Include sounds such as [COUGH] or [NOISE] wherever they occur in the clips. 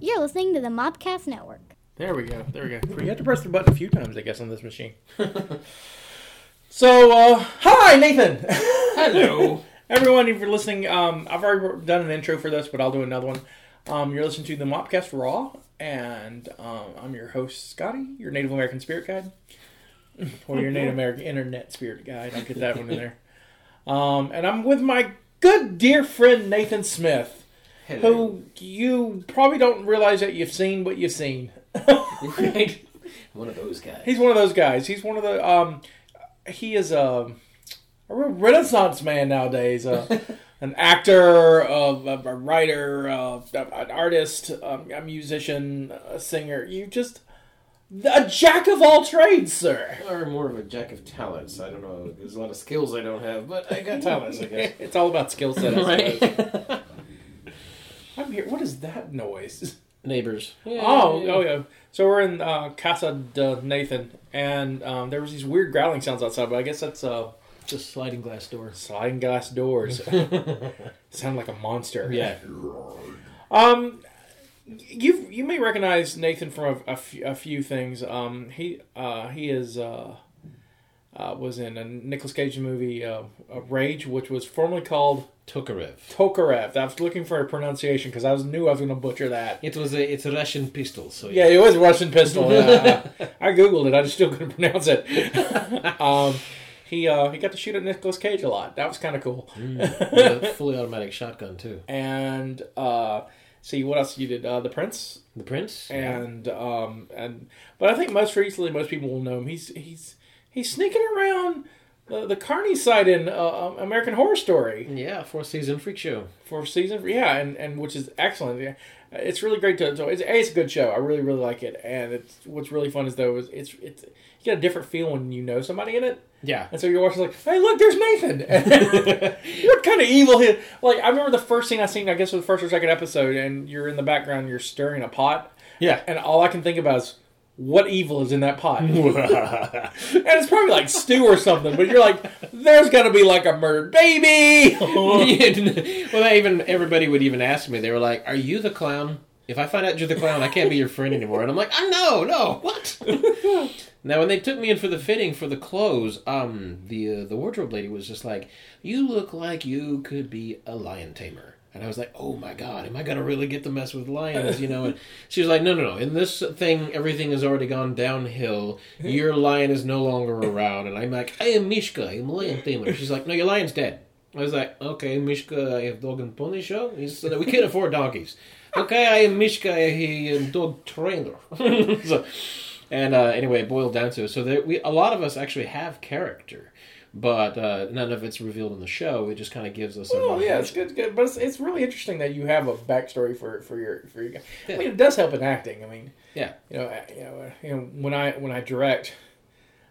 You're listening to the Mopcast Network. There we go. There we go. You have to press the button a few times, I guess, on this machine. [LAUGHS] so, uh, hi, Nathan. [LAUGHS] Hello. Everyone, if you're listening, um, I've already done an intro for this, but I'll do another one. Um, you're listening to the Mopcast Raw, and um, I'm your host, Scotty, your Native American spirit guide, [LAUGHS] or your Native American internet spirit guide. I'll get that one in there. Um, and I'm with my good dear friend Nathan Smith, who you probably don't realize that you've seen, what you've seen. [LAUGHS] right? One of those guys. He's one of those guys. He's one of the. Um, he is a, a renaissance man nowadays. Uh, [LAUGHS] an actor, uh, a, a writer, uh, an artist, um, a musician, a singer. You just a jack of all trades, sir. Or more of a jack of talents. I don't know. There's a lot of skills I don't have, but I got talents, I guess. [LAUGHS] it's all about skill set. I suppose. right? I'm here. What is that noise? [LAUGHS] Neighbors. Oh, oh yeah. So we're in uh, Casa de Nathan, and um, there was these weird growling sounds outside, but I guess that's uh, Just sliding glass doors. sliding glass doors. Sound like a monster. Yeah. Um, you you may recognize Nathan from a, a few, things. Um, he uh, he is uh, uh, was in a Nicolas Cage movie, uh, Rage, which was formerly called Tokarev. Tokarev. I was looking for a pronunciation because I was knew I was going to butcher that. It was a it's a Russian pistol, so Yeah, it was a Russian pistol. Yeah, [LAUGHS] I googled it. I just still couldn't pronounce it. [LAUGHS] um, he uh, he got to shoot at Nicolas Cage a lot. That was kind of cool. [LAUGHS] A fully automatic shotgun too. And uh, see what else you did? Uh, the Prince The Prince. and um, and but I think most recently most people will know him. He's he's he's sneaking around the, the Carney side in uh, um, American Horror Story Yeah, fourth season freak show. Fourth season. Yeah, and, and which is excellent. Yeah, uh, it's really great to. It's, a, it's a good show. I really really like it. And it's what's really fun is though is it's it's you get a different feel when you know somebody in it. Yeah. And so you're watching like, hey, look, there's Nathan. [LAUGHS] what kind of evil? He, like I remember the first scene I seen. I guess was the first or second episode, and you're in the background, you're stirring a pot, Yeah. and all I can think about is what evil is in that pot. [LAUGHS] and it's probably like stew or something. But you're like, there's got to be like a murdered baby. [LAUGHS] well, they even everybody would even ask me. They were like, "Are you the clown?" If I find out you're the clown, I can't be your friend anymore. And I'm like, "Oh no, no, what?" [LAUGHS] now, when they took me in for the fitting for the clothes, um, the uh, the wardrobe lady was just like, "You look like you could be a lion tamer." And I was like, "Oh my god, am I gonna really get to mess with lions?" You know? And she was like, "No, no, no. In this thing, everything has already gone downhill. [LAUGHS] Your lion is no longer around." And I'm like, "I am Mishka. I'm a lion tamer." She's like, "No, your lion's dead." I was like, okay, Mishka, I have dog and pony show. He said, we can't afford donkeys. Okay, I am Mishka, I am dog trainer. [LAUGHS] so, and uh, anyway, it boiled down to it. So there, we a lot of us actually have character, but uh, none of it's revealed in the show. It just kind of gives us. Oh a yeah, it's good, good. But it's, it's really interesting that you have a backstory for for your for your guy. I mean, it does help in acting. I mean, Yeah. you know, you know, uh, you know, when I when I direct,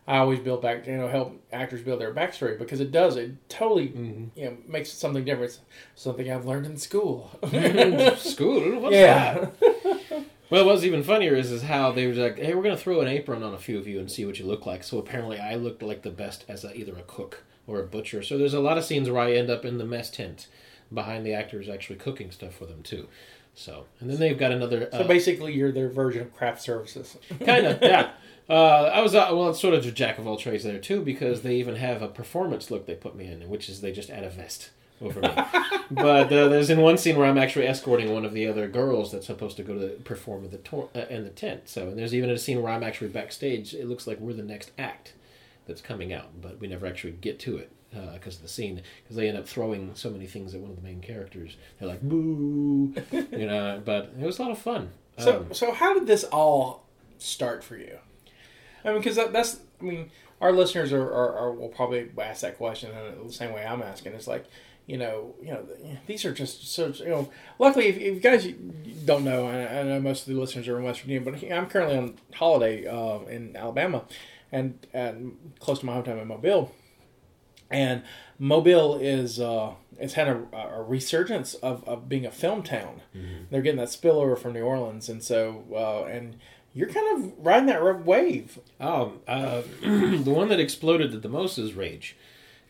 I always build back, you know, help actors build their backstory because it does it totally, you know, makes something different. Something I've learned in school. [LAUGHS] School. What's yeah? [LAUGHS] Well, what's even funnier is is how they were like, "Hey, we're gonna throw an apron on a few of you and see what you look like." So apparently, I looked like the best as a, either a cook or a butcher. So there's a lot of scenes where I end up in the mess tent behind the actors actually cooking stuff for them too. So and then they've got another. so Uh, basically, you're their version of craft services. [LAUGHS] kind of [LAUGHS] yeah. Uh, I was uh, well, it's sort of a jack of all trades there too because they even have a performance look they put me in, which is they just add a vest me. but uh, there's in one scene where I'm actually escorting one of the other girls that's supposed to go to perform in the tor- uh, in the tent. So and there's even a scene where I'm actually backstage. It looks like we're the next act that's coming out, but we never actually get to it because of the scene because they end up throwing so many things at one of the main characters. They're like boo, [LAUGHS] you know. But it was a lot of fun. So, Um, so how did this all start for you? I mean, because that, that's, I mean, our listeners are, are, are will probably ask that question in the same way I'm asking. It's like, you know, you know, these are just so, you know. Luckily, if, if you guys don't know, I, I know most of the listeners are in West Virginia, but I'm currently on holiday uh, in Alabama, and and close to my hometown in Mobile, and Mobile is uh, it's had a, a resurgence of, of being a film town. They're getting that spillover from New Orleans, and so uh, and you're kind of riding that wave. Oh, uh, [CLEARS THROAT] the one that exploded the most is Rage,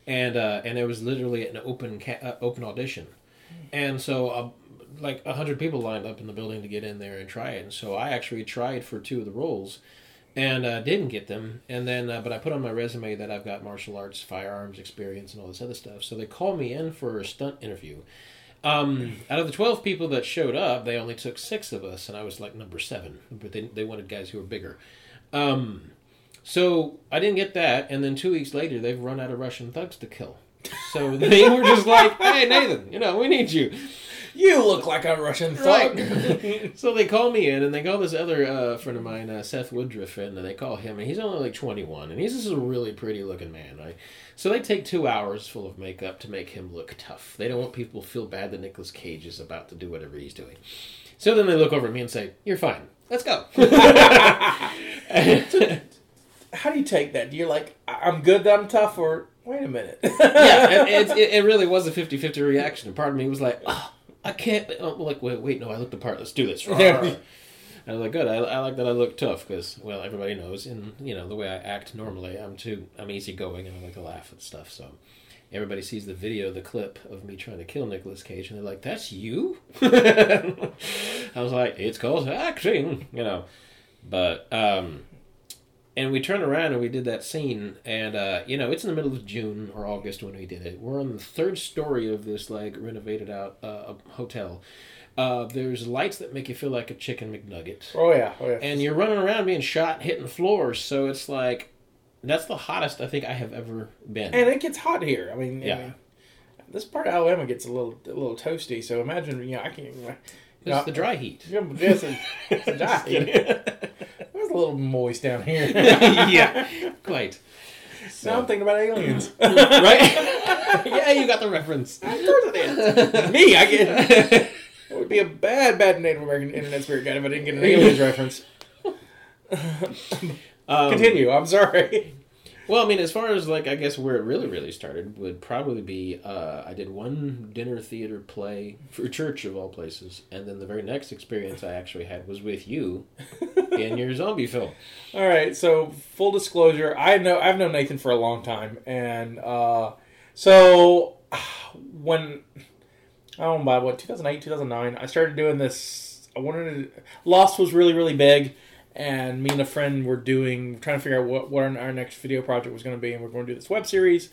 and uh, and it was literally an open ca- uh, open audition, and so uh, like a hundred people lined up in the building to get in there and try it. And so I actually tried for two of the roles, and uh, didn't get them. And then, uh, but I put on my resume that I've got martial arts, firearms experience, and all this other stuff. So they called me in for a stunt interview. Um, out of the twelve people that showed up, they only took six of us, and I was like number seven. But they they wanted guys who were bigger. Um, so I didn't get that, and then two weeks later, they've run out of Russian thugs to kill. So they were just like, "Hey Nathan, you know, we need you." You look like a Russian thug. Right. [LAUGHS] [LAUGHS] so they call me in, and they call this other uh, friend of mine, uh, Seth Woodruff, in, and they call him, and he's only like 21, and he's just a really pretty looking man. Right? So they take two hours full of makeup to make him look tough. They don't want people to feel bad that Nicolas Cage is about to do whatever he's doing. So then they look over at me and say, "You're fine. Let's go." [LAUGHS] How do you take that? Do you like, "I- I'm good that I'm tough, or wait a minute? [LAUGHS] yeah, it, it, it really was a 50-50 reaction. And part of me was like, oh, I can't. Oh, like, wait, wait, no, I looked the part. Let's do this. [LAUGHS] Yeah. I was like, good. I, I like that I look tough because, well, everybody knows, in you know the way I act normally, I'm too, I'm easygoing and I like to laugh at stuff. So everybody sees the video, the clip of me trying to kill Nicolas Cage, and they're like, "That's you." [LAUGHS] I was like, "It's called acting," you know. But um, and we turned around and we did that scene, and uh, you know, it's in the middle of June or August when we did it. We're on the third story of this like renovated out uh, hotel. Uh, there's lights that make you feel like a chicken McNugget oh yeah, oh yeah. and you're running around being shot, hitting floors. So it's like that's the hottest I think I have ever been. And it gets hot here. I mean, Yeah. I mean, this part of Alabama gets a little a little toasty. So imagine, you know, I can. You know, it's the dry heat. Yeah, It's it's a dry [LAUGHS] heat. It's a little moist down here. [LAUGHS] yeah, quite. Now I'm thinking about aliens. [LAUGHS] Right? yeah, you got the reference. Of course it is. Me, I get. [LAUGHS] It would be a bad, bad Native American internet spirit guide if I didn't get an aliens reference. Um, Continue. I'm sorry. Well, I mean, as far as like, I guess where it really, really started would probably be uh, I did one dinner theater play for church of all places, and then the very next experience I actually had was with you in your [LAUGHS] zombie film. All right. So full disclosure, I know I've known Nathan for a long time, and uh, so [SIGHS] when I don't know by what 2008, 2009, I started doing this. I wanted to, Lost was really, really big. And me and a friend were doing, trying to figure out what, what our, next video project was going to be, and we're going to do this web series.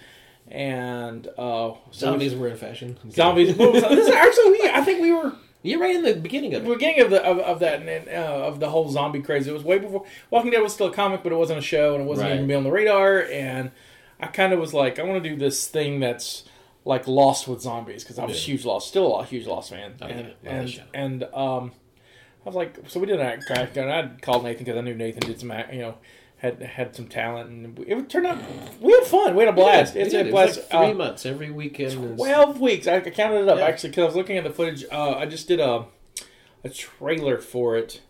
And uh, Zombies were in fashion. zombies. this is actually, we, I think we were You're right in the beginning of the beginning of the of, of that and, uh, of the whole zombie craze. It was way before Walking Dead was still a comic, but it wasn't a show, and it wasn't Right. even be on the radar. And I kind of was like, I want to do this thing that's like Lost with zombies because I was a Yeah. huge Lost, still a huge Lost fan. Oh, and that and and um, I was like, so we did an act, and I called Nathan because I knew Nathan did some, act- you know. Had, had some talent and it turned out we had fun we had a blast We it's a It was blast like three uh, months every weekend. is- 12 weeks. I counted it up Yeah. actually because I was looking at the footage. Uh, I just did a a trailer for it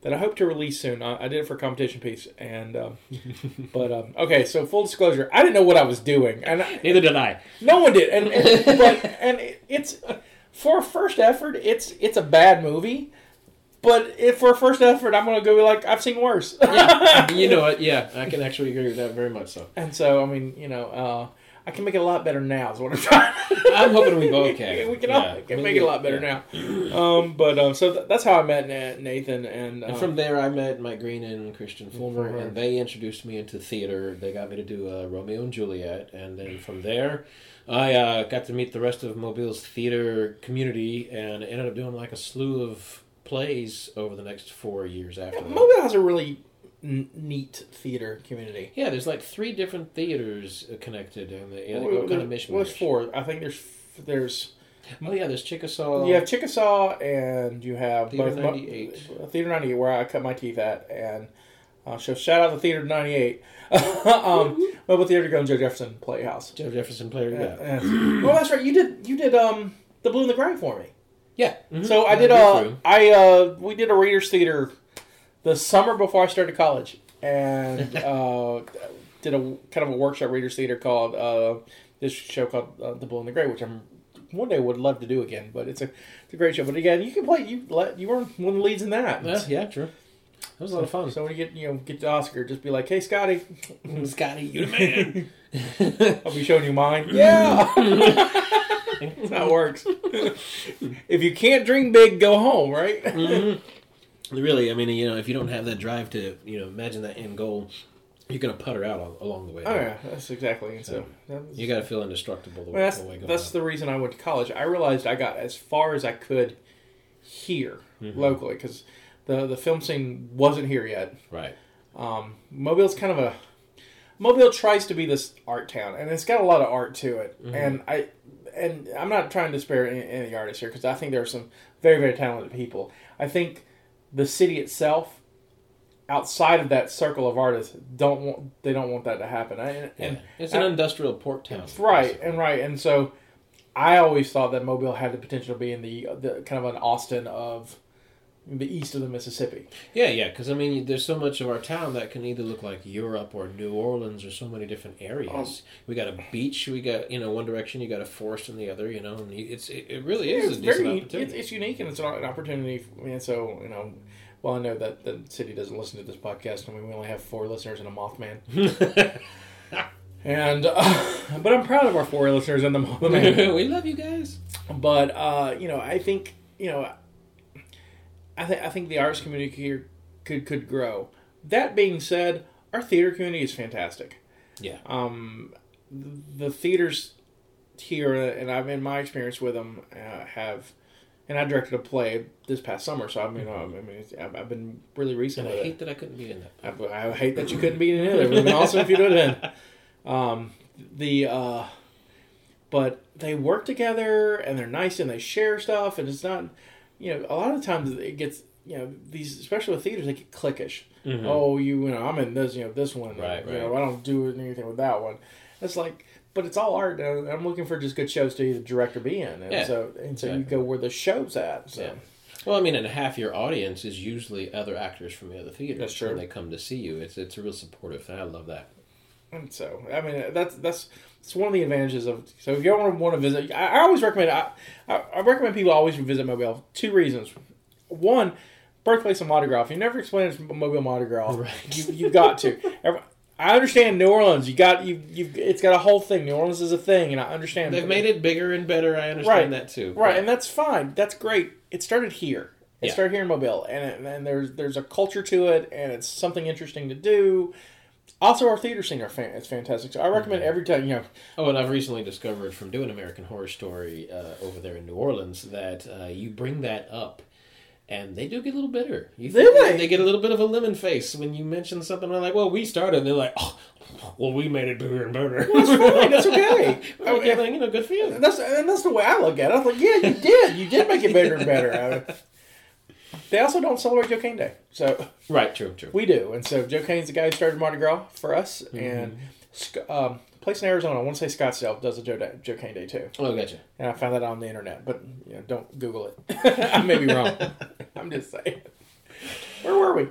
that I hope to release soon. I, I did it for a competition piece, and um, [LAUGHS] but um, okay. So full disclosure, I didn't know what I was doing, and I, Neither did I. no one did. And, and but [LAUGHS] and it, it's for a first effort, it's it's a bad movie. But if for a first effort, I'm gonna go like I've seen worse. Yeah, [LAUGHS] you know what? Yeah, I can actually agree with that very much. So and so I mean, you know, uh, I can make it a lot better now. Is what I'm trying. I'm hoping we both can. [LAUGHS] we can, Yeah. all, can make it a lot better now. Um, but um, so th- that's how I met Nathan, and, uh, And from there, I met Mike Green and Christian Fulmer, Fulmer. and they introduced me into theater. They got me to do uh, Romeo and Juliet, and then from there, I uh, got to meet the rest of Mobile's theater community, and ended up doing like a slew of plays over the next four years after that. Mobile has a really n- neat theater community. Yeah, there's like three different theaters uh, connected, and the, yeah, they Well, go kind of mishmash. well, there's four. I think there's there's Oh yeah, there's Chickasaw. you have Chickasaw and you have Theater both 98. uh, Theater 98 where I cut my teeth at, and uh, so shout out to Theater 98. [LAUGHS] um, Mobile Theater Go and Joe Jefferson Playhouse. Joe Jefferson Playhouse. Yeah. Yeah, well, that's right. You did you did um the Blue and the Gray for me. Yeah. mhm. So I did Read uh. I uh we did a readers theater the summer before I started college and [LAUGHS] uh did a kind of a workshop readers theater called uh this show called uh, The Blue and the Gray which I'm one day would love to do again but it's a it's a great show but again you can play you let you were one of the leads in that Yeah, yeah, true. That was a lot of fun. so when you get you know get to Oscar just be like hey Scotty [LAUGHS] Scotty, you the man. [LAUGHS] I'll be showing you mine yeah That's how it works. if you can't dream big, go home, right? Really, I mean, you know, if you don't have that drive to, you know, imagine that end goal, you're gonna putter out al- along the way. Oh yeah, that's exactly. And so that's, You got to feel indestructible the, mean, that's the way that's the reason I went to college. I realized I got as far as I could here Mm-hmm. locally because the the film scene wasn't here yet. right. Um, Mobile's kind of a Mobile tries to be this art town, and it's got a lot of art to it. Mm-hmm. And I and I'm not trying to spare any, any artists here because I think there are some very very talented people. I think the city itself, outside of that circle of artists, don't want they don't want that to happen. I, and, Yeah. It's an I- industrial port town. right and right, and so I always thought that Mobile had the potential to be in the, the kind of an Austin of the east of the Mississippi. Yeah, yeah, because I mean, there's so much of our town that can either look like Europe or New Orleans or so many different areas. we got a beach, we got you know one direction, you got a forest in the other. You know, and it's it, it really is it's a decent very opportunity. it's, it's unique and it's an an opportunity. And so you know, well, I know that the city doesn't listen to this podcast, I and we only have four listeners and a Mothman. [LAUGHS] and uh, but I'm proud of our four listeners and the Mothman. [LAUGHS] we love you guys. but uh, you know, I think you know, I think I think the arts community here could could grow. That being said, our theater community is fantastic. Yeah. Um, the theaters here, and I've in my experience with them, uh, have, and I directed a play this past summer. So I mean, um, I mean, I've, I've been really recent And I hate it. that I couldn't be in that. I, I hate that you couldn't be in it. It would have been awesome if you would have been. Um, the uh, but they work together and they're nice and they share stuff and it's not, you know, a lot of times it gets. You know these, especially with theaters, they get cliquish. Oh, you, you know, I'm in this, you know, this one. Mm-hmm. Right, You know, I don't do anything with that one. It's like, but it's all art. and I'm looking for just good shows to either direct or be in, and Yeah, so and so you go where the show's at. So Yeah. Well, I mean, and a half your audience is usually other actors from the other theaters. That's true. When they come to see you, it's it's a real supportive, and I love that. and so I mean that's that's it's one of the advantages of. So if you ever want to visit, I, I always recommend. I, I I recommend people always visit Mobile. Two reasons. One, birthplace of Mardi Gras. If you never explained Mobile Mardi Gras, Right. you you got to. I understand New Orleans. You got you you. It's got a whole thing. New Orleans is a thing, and I understand. They've made it bigger and better. I understand Right. that too. Right, and that's fine. That's great. It started here. It Yeah. started here in Mobile, and and there's there's a culture to it, and it's something interesting to do. Also, our theater fan, it's fantastic. So I recommend Mm-hmm. every time you know. Oh, and I've recently discovered from doing American Horror Story uh, over there in New Orleans that uh, you bring that up, and they do get a little bitter. You Do they? They get a little bit of a lemon face when you mention something. They're like, "Well, we started." And they're like, "Oh, well, we made it bigger and better." That's fine. That's [LAUGHS] okay. you know, good for you. That's and that's the way I look at it. I was like, yeah, you did. You did make it better and better. I- [LAUGHS] they also don't celebrate Joe Cain Day, so [LAUGHS] Right, true, true. we do. And so Joe Cain's the guy who started Mardi Gras for us, Mm-hmm. and um, place in Arizona. I want to say Scottsdale does a Joe, Day, Joe Cain Day too. Oh, gotcha. And I found that on the internet, but you know, don't Google it. [LAUGHS] I may be wrong. [LAUGHS] I'm just saying. Where were we?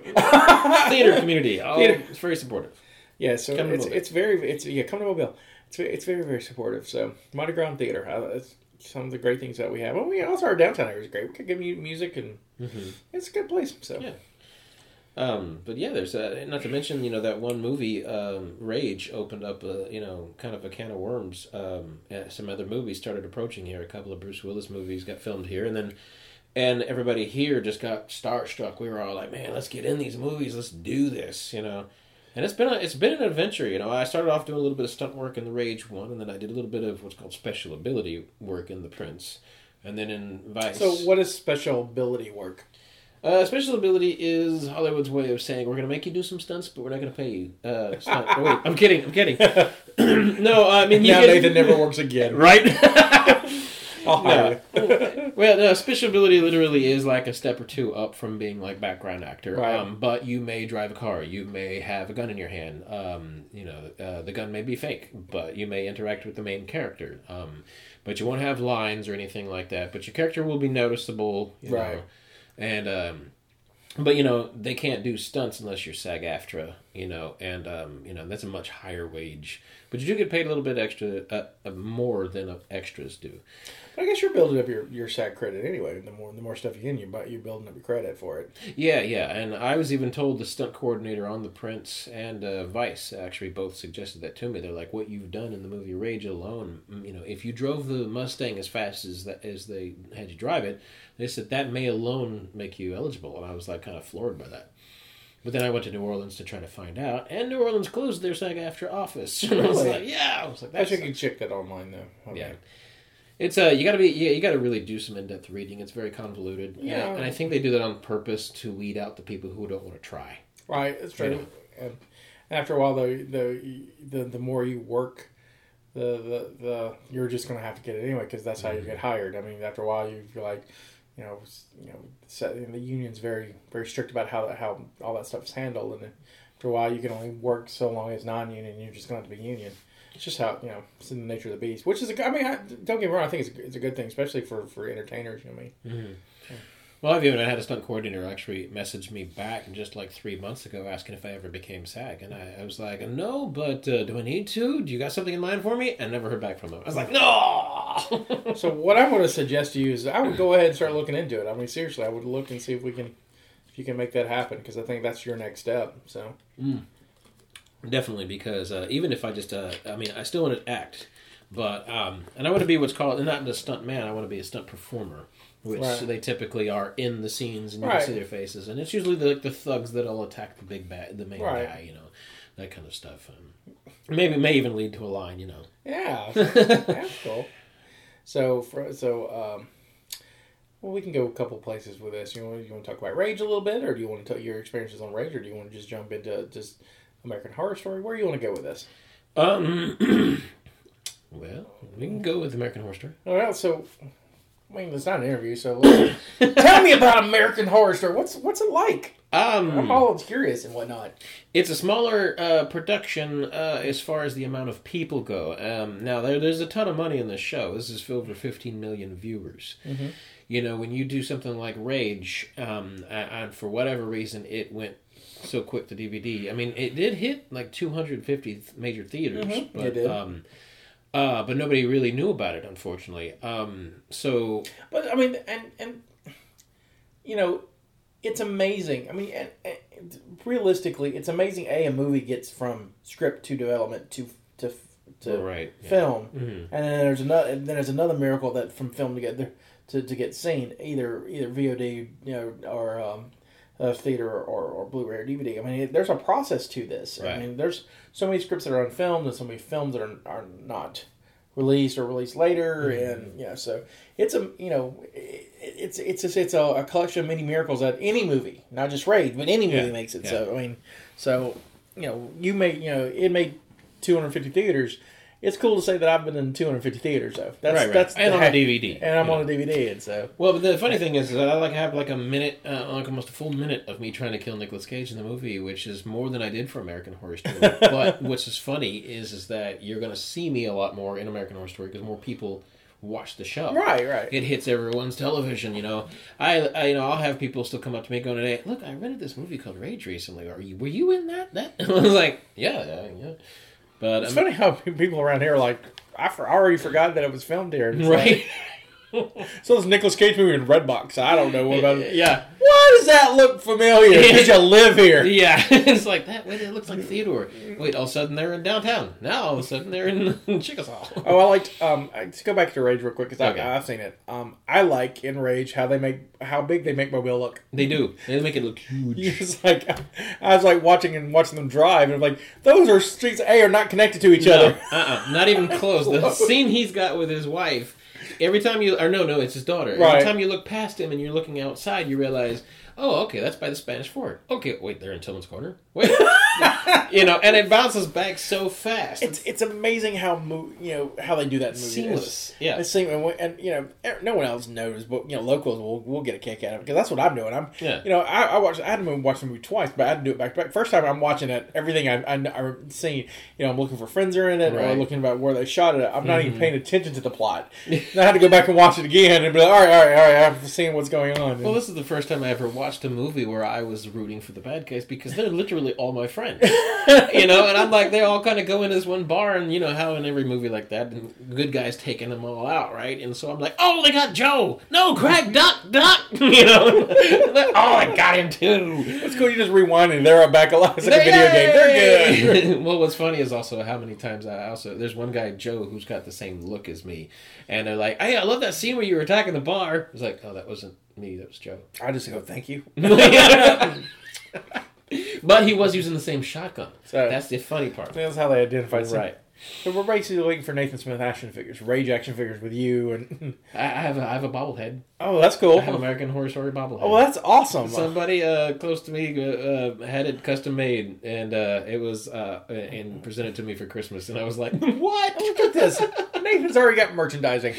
Theater community. Oh, Theater. it's very supportive. yeah, so it's it's very it's yeah come to Mobile. It's it's very very supportive. So Mardi Gras theater. Uh, it's some of the great things that we have. Well, we also our downtown area is great. We could give you music and it's a good place. So Yeah. Um, but yeah, there's uh, not to mention you know that one movie, um, Rage, opened up a you know kind of a can of worms. Um, some other movies started approaching here. A couple of Bruce Willis movies got filmed here, and then and everybody here just got starstruck. We were all like, man, let's get in these movies. Let's do this, you know. And it's been a, it's been an adventure, you know. I started off doing a little bit of stunt work in the Rage one, and then I did a little bit of what's called special ability work in the Prince, and then in Vice. so what is special ability work? Uh, special ability is Hollywood's way of saying we're going to make you do some stunts, but we're not going to pay you. Uh, stunt. [LAUGHS] oh, wait, I'm kidding. I'm kidding. [LAUGHS] [CLEARS THROAT] no, I mean you now get Nathan never works again. right. [LAUGHS] I'll hire no. [LAUGHS] well, no, special ability literally is like a step or two up from being like background actor. Right. Um, but you may drive a car. You may have a gun in your hand. Um, you know, uh, the gun may be fake, but you may interact with the main character. Um, but you won't have lines or anything like that. But your character will be noticeable. You Right. Know, and um, but you know they can't do stunts unless you're SAG-AFTRA, you know, and um, you know that's a much higher wage. But you do get paid a little bit extra, uh, uh, more than uh, extras do. I guess you're building up your, your SAG credit anyway. The more the more stuff you in, you but you're building up your credit for it. Yeah, yeah, and I was even told the stunt coordinator on The Prince and uh, Vice actually both suggested that to me. They're like, "What you've done in the movie Rage alone, you know, if you drove the Mustang as fast as that as they had you drive it, they said that may alone make you eligible." And I was like, kind of floored by that. But then I went to New Orleans to try to find out, and New Orleans closed their SAG-AFTRA office. [LAUGHS] And I was like, "Yeah," I was like, I "That's think you can check that online though. Okay. yeah." It's uh, you got to be yeah, you got to really do some in depth reading. It's very convoluted, Yeah. and I think they do that on purpose to weed out the people who don't want to try. Right, it's true. And after a while, though, the the the more you work, the the, the you're just going to have to get it anyway because that's how you get hired. I mean, after a while, you feel like, you know, you know, set, and the union's very very strict about how how all that stuff is handled, and after a while, you can only work so long as non-union. You're just going to have to be union. It's just how you know it's in the nature of the beast, which is a, I mean, I, don't get me wrong. I think it's a, it's a good thing, especially for for entertainers. You know what I mean? Well, I've even had a stunt coordinator actually message me back just like three months ago asking if I ever became SAG, and I, I was like, no, but uh, do I need to? Do you got something in mind for me? And never heard back from them. I was like, no. [LAUGHS] So what I'm going to suggest to you is I would go ahead and start looking into it. I mean, seriously, I would look and see if we can, if you can make that happen because I think that's your next step. So Definitely, because uh, even if I just, uh, I mean, I still want to act, but um, and I want to be what's called not a stunt man. I want to be a stunt performer, which Right. they typically are in the scenes and you Right. can see their faces, and it's usually the, like the thugs that'll attack the big bad, the main Right. guy, you know, that kind of stuff. Um, maybe may even lead to a line, you know. yeah, [LAUGHS] that's cool. So for so um, well, we can go a couple places with this. You want you want to talk about Rage a little bit, or do you want to tell your experiences on Rage, or do you want to just jump into just American Horror Story? Where do you want to go with this? Um, [CLEARS THROAT] well, we can go with American Horror Story. All right, so. I mean, it's not an interview, so [LAUGHS] tell me about American Horror Story. What's what's it like? I'm Um, all curious and whatnot. it's a smaller uh, production uh, as far as the amount of people go. Um, now, there, there's a ton of money in this show. This is filled with 15 million viewers. You know, when you do something like Rage, um, and for whatever reason, it went so quick to DVD. I mean, it did hit like 250 major theaters, Mhm, but it did. um, uh, but nobody really knew about it, unfortunately. Um, so But I mean, and and you know, it's amazing. I mean, and, and realistically, it's amazing. A a movie gets from script to development to to to right, yeah. film, Mhm. and then there's another. And then there's another miracle that from film to get there to, to get seen either either VOD you know or um, uh, theater or, or, Blu-ray or DVD. I mean, it, there's a process to this. I mean, there's so many scripts that are unfilmed and so many films that are are not released or released later, and you know, so it's a you know, it, it's it's just, it's a, a collection of many miracles that any movie, not just Raid, but any movie Yeah. makes it. Yeah. So I mean, so you know, you may you know, it made 250 theaters. It's cool to say that I've been in 250 theaters though. That's Right, right. that's And on a DVD, and I'm on a DVD, and so Well, but the funny thing is, is that I like have like a minute, uh, like almost a full minute of me trying to kill Nicolas Cage in the movie, which is more than I did for American Horror Story. [LAUGHS] but what's is funny is, is that you're going to see me a lot more in American Horror Story because more people watch the show. right, right. It hits everyone's television, you know. I, I, you know, I'll have people still come up to me going, "Hey, look, I rented this movie called Rage recently. Are you, were you in that? [LAUGHS] That?" [LAUGHS] I was like, "Yeah, yeah, yeah." But It's um, funny how people around here are like, I, for, I already forgot that it was filmed here. It's right? [LAUGHS] so this Nicolas Cage movie in Redbox. I don't know what about it. yeah. Why does that look familiar? Did you live here. Yeah, [LAUGHS] it's like that. Wait, it looks like Theodore. Wait, all of a sudden they're in downtown. Now all of a sudden they're in [LAUGHS] Chickasaw. Oh, I liked. Um, I- let's go back to Rage real quick because Okay. I've seen it. Um, I like in Rage how they make how big they make Mobile look. They do. They make it look huge. [LAUGHS] It's like I was like watching and watching them drive, and I'm like, those are streets A are not connected to each No, other. uh-uh, not even close. The scene he's got with his wife. Every time you, or no, no, it's his daughter. Right. Every time you look past him and you're looking outside, you realize, oh, okay, that's by the Spanish Fort. Okay, wait, they're in Tillman's Corner. Wait, you know, and it bounces back so fast. It's it's amazing how mo- you know how they do that in movies. seamless. Yeah. It's seam- and, we- and you know er- no one else knows, but you know locals will will get a kick out of it because that's what I'm doing. I'm Yeah. you know I, I watched I had to watch the movie twice, but I had to do it back to back. First time I'm watching it, everything I I I've seen, you know I'm looking for friends are in it or Right. Mm-hmm. looking about where they shot it. I'm not even paying attention to the plot. [LAUGHS] and I had to go back and watch it again and be like, all right, all right, all right, I'm seeing what's going on. Well, this is the first time I ever watched a movie where I was rooting for the bad guys because they're literally all my friends. you know, and I'm like, they all kind of go in this one bar, and you know how in every movie like that, and good guys taking them all out, right? And so I'm like, oh, they got Joe. No, Craig, duck, duck. [LAUGHS] You know, [LAUGHS] oh, I got him too. It's cool. You just rewind and they're back alive. It's like a video game. They're good. [LAUGHS] well, what's funny is also how many times I also there's one guy Joe who's got the same look as me, and they're like, "Hey, I love that scene where you were attacking the bar." It's like, "Oh, that wasn't me. That was Joe." I just go, thank you. But he was using the same shotgun. So- That's the funny part. That's how they identify. some- Right. So we're basically looking for Nathan Smith action figures, Rage action figures with you, and [LAUGHS] I I have a, I have a bobblehead. oh, that's cool. I have American Horror Story bobblehead. Oh, that's awesome. Somebody uh, close to me uh, uh, had it custom made, and uh, it was uh, and presented to me for Christmas, and I was like, [LAUGHS] "What? Look at this. [LAUGHS] Nathan's already got merchandising.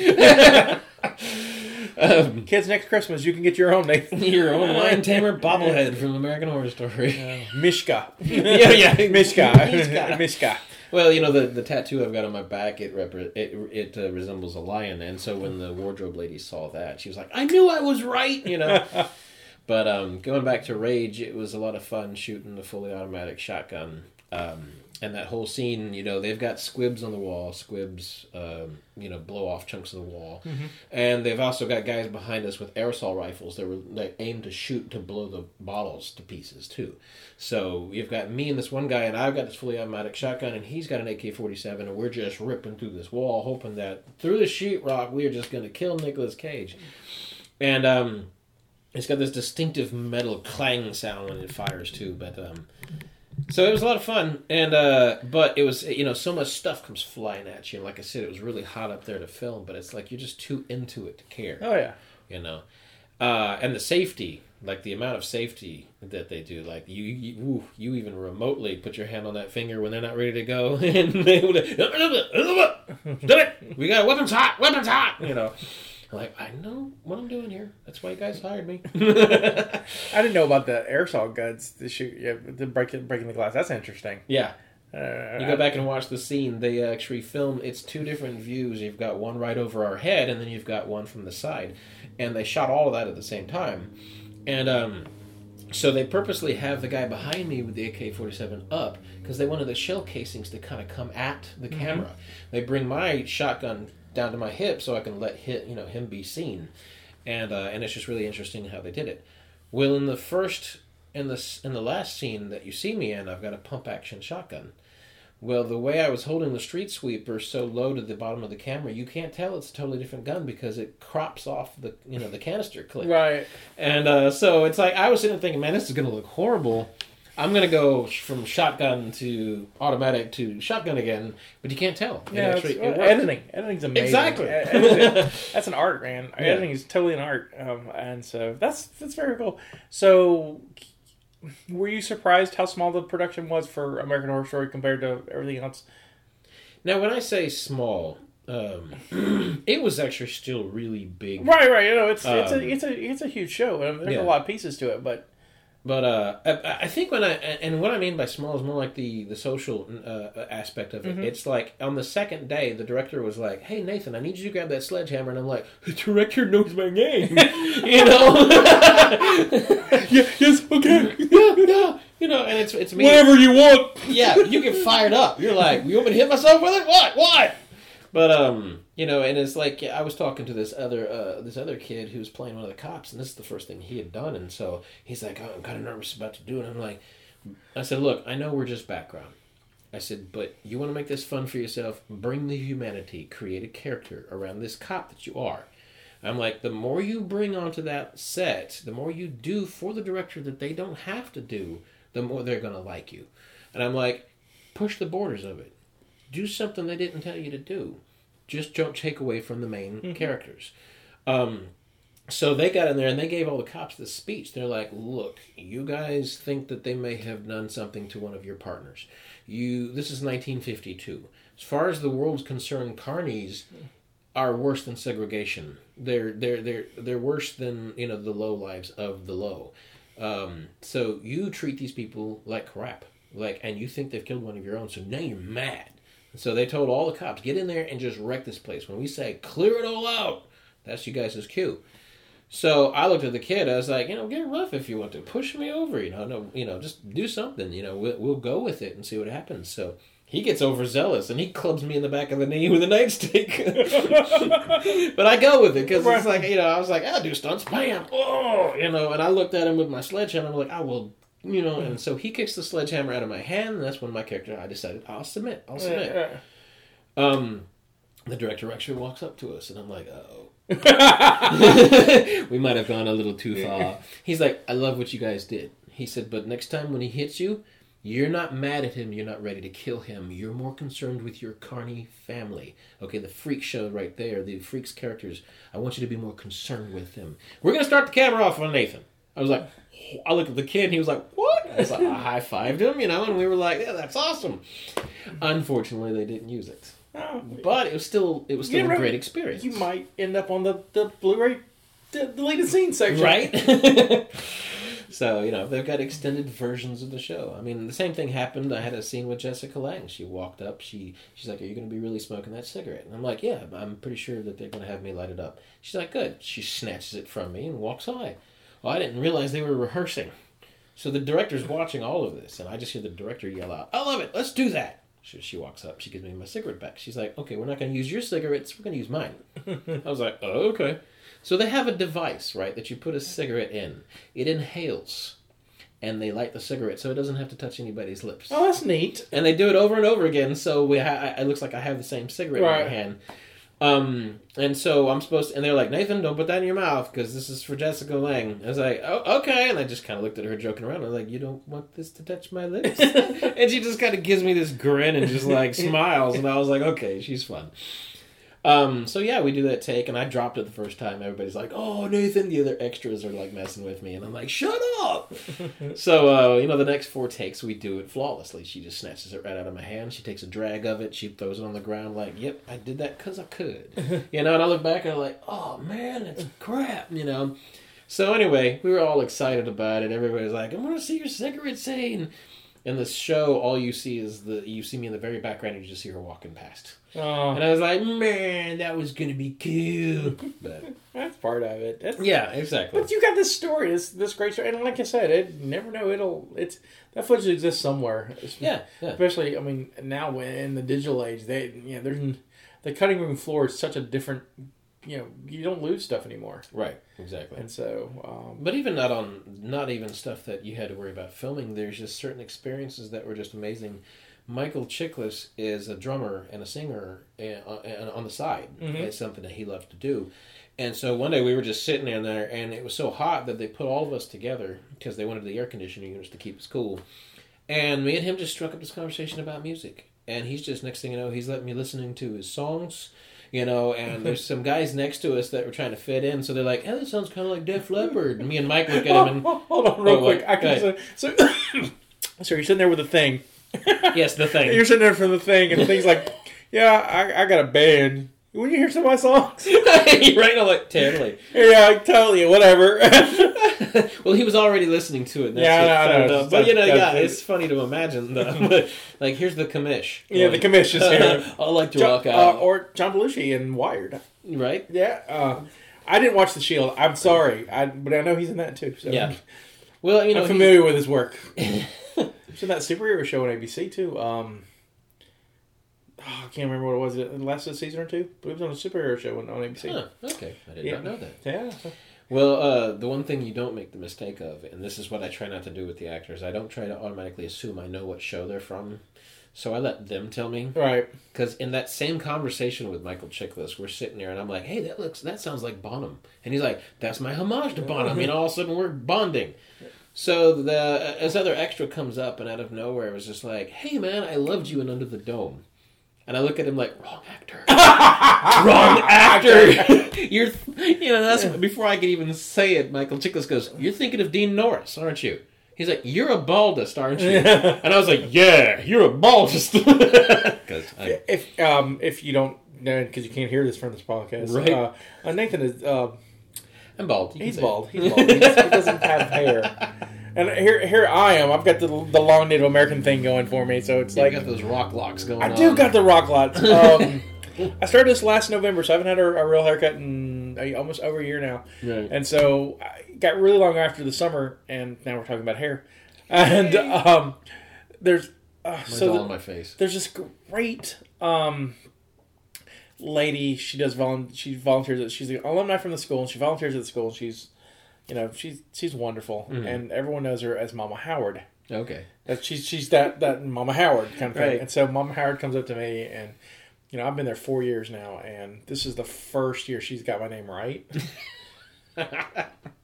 Um, [LAUGHS] Kids, next Christmas you can get your own Nathan. [LAUGHS] your own lion [LAUGHS] tamer bobblehead from American Horror Story." Mishka. yeah, yeah, Mishka. Mishka. Mishka. Well, you know the the tattoo I've got on my back it repre- it it uh, resembles a lion, and so when the wardrobe lady saw that, she was like, "I knew I was right," you know. but um, going back to Rage, it was a lot of fun shooting the fully automatic shotgun. Um, and that whole scene, you know, they've got squibs on the wall. Squibs, um, you know, blow off chunks of the wall, and they've also got guys behind us with airsoft rifles that were that aimed to shoot to blow the bottles to pieces too. So you've got me and this one guy, and I've got this fully automatic shotgun, and he's got an AK forty seven, and we're just ripping through this wall, hoping that through the sheetrock we are just going to kill Nicolas Cage. And um, it's got this distinctive metal clang sound when it fires too. But um, so it was a lot of fun, and uh, but it was you know so much stuff comes flying at you. And like I said, it was really hot up there to film, but it's like you're just too into it to care Oh yeah. you know uh, and the safety like the amount of safety that they do like you you, ooh, you even remotely put your hand on that finger when they're not ready to go [LAUGHS] and they would [LAUGHS] we got weapons hot weapons hot you know like i know what i'm doing here that's why you guys hired me [LAUGHS] I didn't know about the airsoft guns to shoot. Yeah, the breaking breaking the glass. That's interesting. yeah Uh, you go back and watch the scene they actually film it's two different views you've got one right over our head and then you've got one from the side and they shot all of that at the same time and um so they purposely have the guy behind me with the AK-47 up because they wanted the shell casings to kind of come at the camera. They bring my shotgun down to my hip so I can let hit you know him be seen, and uh, and it's just really interesting how they did it. Well, in the first in the in the last scene that you see me in, I've got a pump action shotgun. Well, the way I was holding the street sweeper so low to the bottom of the camera, you can't tell it's a totally different gun because it crops off the you know the canister clip. right. And uh, so it's like I was sitting there thinking, man, this is going to look horrible. I'm going to go from shotgun to automatic to shotgun again, but you can't tell. Yeah, actually- it's- it editing. Editing's amazing. Exactly. Editing- [LAUGHS] that's an art, man. Yeah. Editing is totally an art, um, and so that's that's very cool. So, were you surprised how small the production was for American Horror Story compared to everything else? Now, when I say small, um, [CLEARS THROAT] it was actually still really big. Right, right. You know, it's it's Um, a it's a it's a huge show. and There's yeah. a lot of pieces to it, but But uh, I, I think when I and what I mean by small is more like the the social uh, aspect of it. It's like on the second day, the director was like, "Hey Nathan, I need you to grab that sledgehammer," and I'm like, "The director knows my name," [LAUGHS] you know. [LAUGHS] yeah, yes, okay, yeah, yeah, you know, and it's it's me. whatever you want. Yeah, you get fired up. You're like, you want me to hit myself with it? What? What? But um, you know, and it's like I was talking to this other uh, this other kid who was playing one of the cops, and this is the first thing he had done, and so he's like, oh, I'm kind of nervous about to do it. I'm like, I said, look, I know we're just background. I said, but you want to make this fun for yourself? Bring the humanity, create a character around this cop that you are. I'm like, the more you bring onto that set, the more you do for the director that they don't have to do, the more they're to like you. And I'm like, push the borders of it. Do something they didn't tell you to do. Just don't take away from the main characters. Um, so they got in there and they gave all the cops this speech. They're like, "Look, you guys think that they may have done something to one of your partners. You, this is 1952. As far as the world's concerned, carnies are worse than segregation. They're they're they're they're worse than you know the low lives of the low. Um, so you treat these people like crap, like, and you think they've killed one of your own. So now you're mad. So they told all the cops, get in there and just wreck this place. When we say clear it all out, that's you guys' cue. So I looked at the kid. I was like, you know, get rough if you want to. Push me over. You know, no, you know, just do something. You know, we'll, we'll go with it and see what happens. So he gets overzealous and he clubs me in the back of the knee with a [LAUGHS] nightstick. [LAUGHS] but I go with it because it's like you know, I was like, I'll do stunts, bam, oh, you know. And I looked at him with my sledgehammer. I'm like, I will. You know, and so he kicks the sledgehammer out of my hand, and that's when my character, I decided, I'll submit, I'll submit. Um, the director actually walks up to us, and I'm like, oh. [LAUGHS] [LAUGHS] we might have gone a little too far. He's like, I love what you guys did. He said, but next time when he hits you, you're not mad at him. You're not ready to kill him. You're more concerned with your Carney family. Okay, the freak show right there, the freaks characters. I want you to be more concerned with them. We're going to start the camera off on Nathan. I was like, I looked at the kid and he was like, what? I was like, I high fived him, you know, and we were like, yeah, that's awesome. Unfortunately, they didn't use it. Oh, But it was still it was still a great experience. you might end up on the, the Blu-ray d- deleted scene section, right? [LAUGHS] so you know they've got extended versions of the show. I mean, the same thing happened. I had a scene with Jessica Lange. She walked up. She she's like, "Are you going to be really smoking that cigarette?" And I'm like, "Yeah, I'm pretty sure that they're going to have me light it up." She's like, "Good." She snatches it from me and walks away. Well, I didn't realize they were rehearsing. So the director's watching all of this, and I just hear the director yell out, "I love it! Let's do that!" She, she walks up. She gives me my cigarette back. She's like, "Okay, we're not going to use your cigarettes. We're going to use mine." I was like, "Oh, okay." So they have a device, right, that you put a cigarette in. It inhales, and they light the cigarette, so it doesn't have to touch anybody's lips. Oh, that's neat. And they do it over and over again, so we ha- it looks like I have the same cigarette in my hand. Um, and so I'm supposed to, and they're like, Nathan, don't put that in your mouth because this is for Jessica Lange. I was like, oh, okay. And I just kind of looked at her joking around. I was like, you don't want this to touch my lips? [LAUGHS] and she just kind of gives me this grin and just like [LAUGHS] smiles. And I was like, okay, she's fun. Um, so yeah, we do that take, and I dropped it the first time. Everybody's like, "Oh, Nathan!" The other extras are like messing with me, and I'm like, "Shut up!" [LAUGHS] so uh, you know, the next four takes, we do it flawlessly. She just snatches it right out of my hand. She takes a drag of it. She throws it on the ground, like, "Yep, I did that because I could." [LAUGHS] you know, and I look back and I'm like, "Oh man, it's crap," you know. So anyway, we were all excited about it. Everybody's like, "I'm gonna see your cigarette scene." In the show, all you see is the you see me in the very background, and you just see her walking past. Oh, And I was like, man, that was gonna be cool. But [LAUGHS] that's part of it. That's, yeah, exactly. But you got this story, this this great story, and like I said, it you never know. It'll it's that footage exists somewhere. Yeah, yeah. Especially, I mean, now in the digital age, they you know, there's the cutting room floor is such a different. You know, you don't lose stuff anymore, Right, exactly. and so um, But even not on, not even stuff that you had to worry about filming. There's just certain experiences that were just amazing. Michael Chiklis is a drummer and a singer uh, uh, on the side. Mhm. It's something that he loved to do. And so one day we were just sitting in there, and it was so hot that they put all of us together because they wanted the air conditioning units to keep us cool. And me and him just struck up this conversation about music. And he's just next thing you know, he's letting me listening to his songs, you know. And there's some guys next to us that were trying to fit in, so they're like, "Hey, that sounds kind of like Def Leppard." And me and Mike look at him, and [LAUGHS] hold on real Oh, quick. I can so, [COUGHS] so you're sitting there with a thing. [LAUGHS] yes, the thing. You're sitting there for the thing, and the thing's like, "Yeah, I, I got a band. When you hear some of my songs, [LAUGHS] right? I'm like, totally. yeah, I totally, whatever." [LAUGHS] well, he was already listening to it. That's Yeah, it, found know. out. But you know, yeah, it's funny to imagine. Though. [LAUGHS] Like, here's the commish. Yeah, the commish is here. [LAUGHS] I like to John, rock uh, out, or John Belushi in Wired. right? Yeah, uh, I didn't watch The Shield. I'm sorry, I, but I know he's in that too. So Yeah. Well, you know, I'm he- familiar with his work. He's in that superhero show on ABC too. Um, oh, I can't remember what it was. The last season or two, but it was on a superhero show on, on ABC. Huh, okay, I did Yeah. not know that. Yeah, Well, uh, the one thing you don't make the mistake of, and this is what I try not to do with the actors, I don't try to automatically assume I know what show they're from. So I let them tell me. right. Because in that same conversation with Michael Chiklis, we're sitting there and I'm like, hey, that looks, that sounds like Bonham. And he's like, that's my homage to Bonham. And all of a sudden we're bonding. So the as other extra comes up and out of nowhere it was just like, hey man, I loved you in Under the Dome. And I look at him like, wrong actor. [LAUGHS] wrong actor. [LAUGHS] You're, you know, that's before I could even say it. Michael Chiklis goes, "You're thinking of Dean Norris, aren't you?" He's like, "You're a baldist, aren't you?" and I was like, "Yeah, you're a baldist." [LAUGHS] Because If um if you don't know because you can't hear this from this podcast, Right. Uh, uh, Nathan is uh, I'm bald. You can he's bald. He's bald. He doesn't have hair. And here here I am. I've got the the long Native American thing going for me. So it's like got those rock locks going I on. do got the rock locks. Um, [LAUGHS] I started this last November, so I haven't had a, a real haircut in uh, almost over a year now. Right. And so I got really long after the summer, and now we're talking about hair. And um, there's uh, So so the- on my face. there's this great um, lady. She does volun. She volunteers. At, she's an alumni from the school, and she volunteers at the school. And she's, you know, she's she's wonderful, Mm-hmm. and everyone knows her as Mama Howard. Okay. That she's she's that that Mama Howard kind of thing. Right. And so Mama Howard comes up to me, and you know I've been there four years now, and this is the first year she's got my name right. [LAUGHS]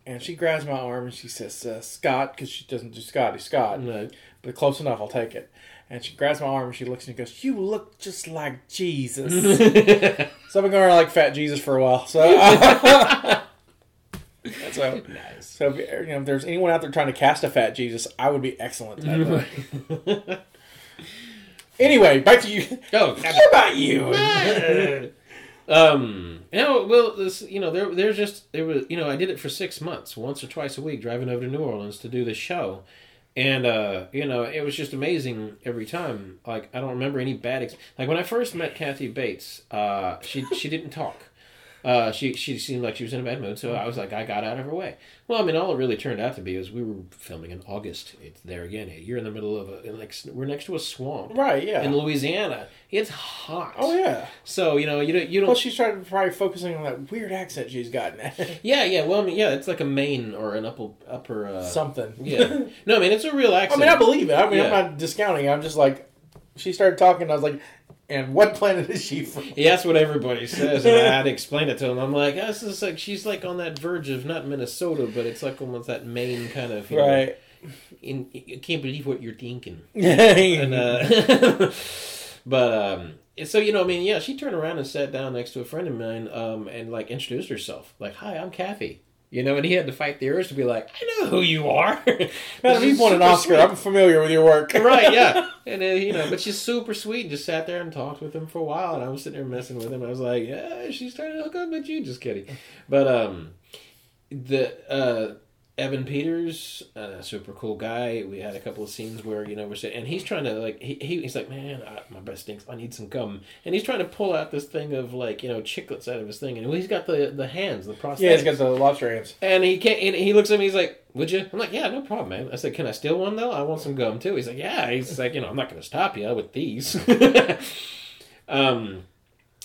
and she grabs my arm and she says, uh, "Scott," because she doesn't do Scotty Scott, Right. but close enough. I'll take it. And she grabs my arm and she looks and goes, "You look just like Jesus." [LAUGHS] so I've been going around like Fat Jesus for a while. So. [LAUGHS] So, [LAUGHS] Nice. so if, you know, if there's anyone out there trying to cast a fat Jesus, I would be excellent. [LAUGHS] Anyway, back to you. Oh, [LAUGHS] What about you? Um, you know, well, this, you know, there, there's just, there was, you know, I did it for six months, once or twice a week, driving over to New Orleans to do the show. And, uh, you know, it was just amazing every time. Like, I don't remember any bad, ex- like when I first met Kathy Bates, uh, she, she didn't talk. Uh, she she seemed like she was in a bad mood, so I was like, I got out of her way. Well, I mean, all it really turned out to be is we were filming in August. It's there again. You're in the middle of a like we're next to a swamp right? Yeah. in Louisiana. It's hot. oh yeah. So you know you don't you don't she's trying to probably focusing on that weird accent she's got. [LAUGHS] Yeah, yeah. Well, I mean, yeah, it's like a Maine or an upper upper. Uh, Something. yeah. No, I mean it's a real accent. [LAUGHS] I mean, I believe it. I mean, I'm not discounting. It. I'm just like, she started talking. I was like, and what planet is she from? Yeah, that's what everybody says, and I had to explain it to him. I'm like, oh, this is like she's like on that verge of not Minnesota, but it's like almost that Maine kind of. You know, Right. in, I can't believe what you're thinking. [LAUGHS] And, uh, [LAUGHS] but um, so you know, I mean, yeah, she turned around and sat down next to a friend of mine, um, and like introduced herself, like, "Hi, I'm Kathy." You know, and he had to fight the urge to be like, "I know who you are." [LAUGHS] Madam, you've won an Oscar. sweet. I'm familiar with your work. right, yeah. [LAUGHS] And uh, you know, but she's super sweet and just sat there and talked with him for a while. And I was sitting there messing with him. I was like, yeah, she's trying to hook up with you. Just kidding. But um, the uh, Evan Peters, uh, super cool guy. We had a couple of scenes where you know we're sitting, and he's trying to like he, he he's like, man, I, my breast stinks. I need some gum. And he's trying to pull out this thing of like you know chiclets out of his thing, and he's got the the hands, the prosthetics. Yeah, he's got the lobster hands. And he can't. And he looks at me. He's like, "Would you?" I'm like, "Yeah, no problem, man." I said, "Can I steal one though? I want some gum too." He's like, "Yeah." He's like, "You know, I'm not going to stop you with these." [LAUGHS] um,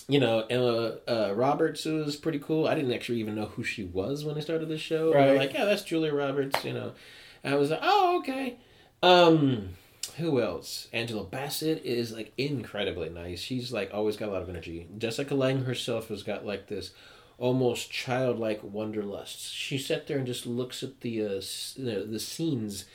you know, Emma uh, Roberts was pretty cool. I didn't actually even know who she was when I started the show. Right. like, "Yeah, that's Julia Roberts." You know, and I was like, "Oh, okay." Um, who else? Angela Bassett is like incredibly nice. She's like always got a lot of energy. Jessica Lange herself has got like this almost childlike wonderlust. She sat there and just looks at the uh, you know, the scenes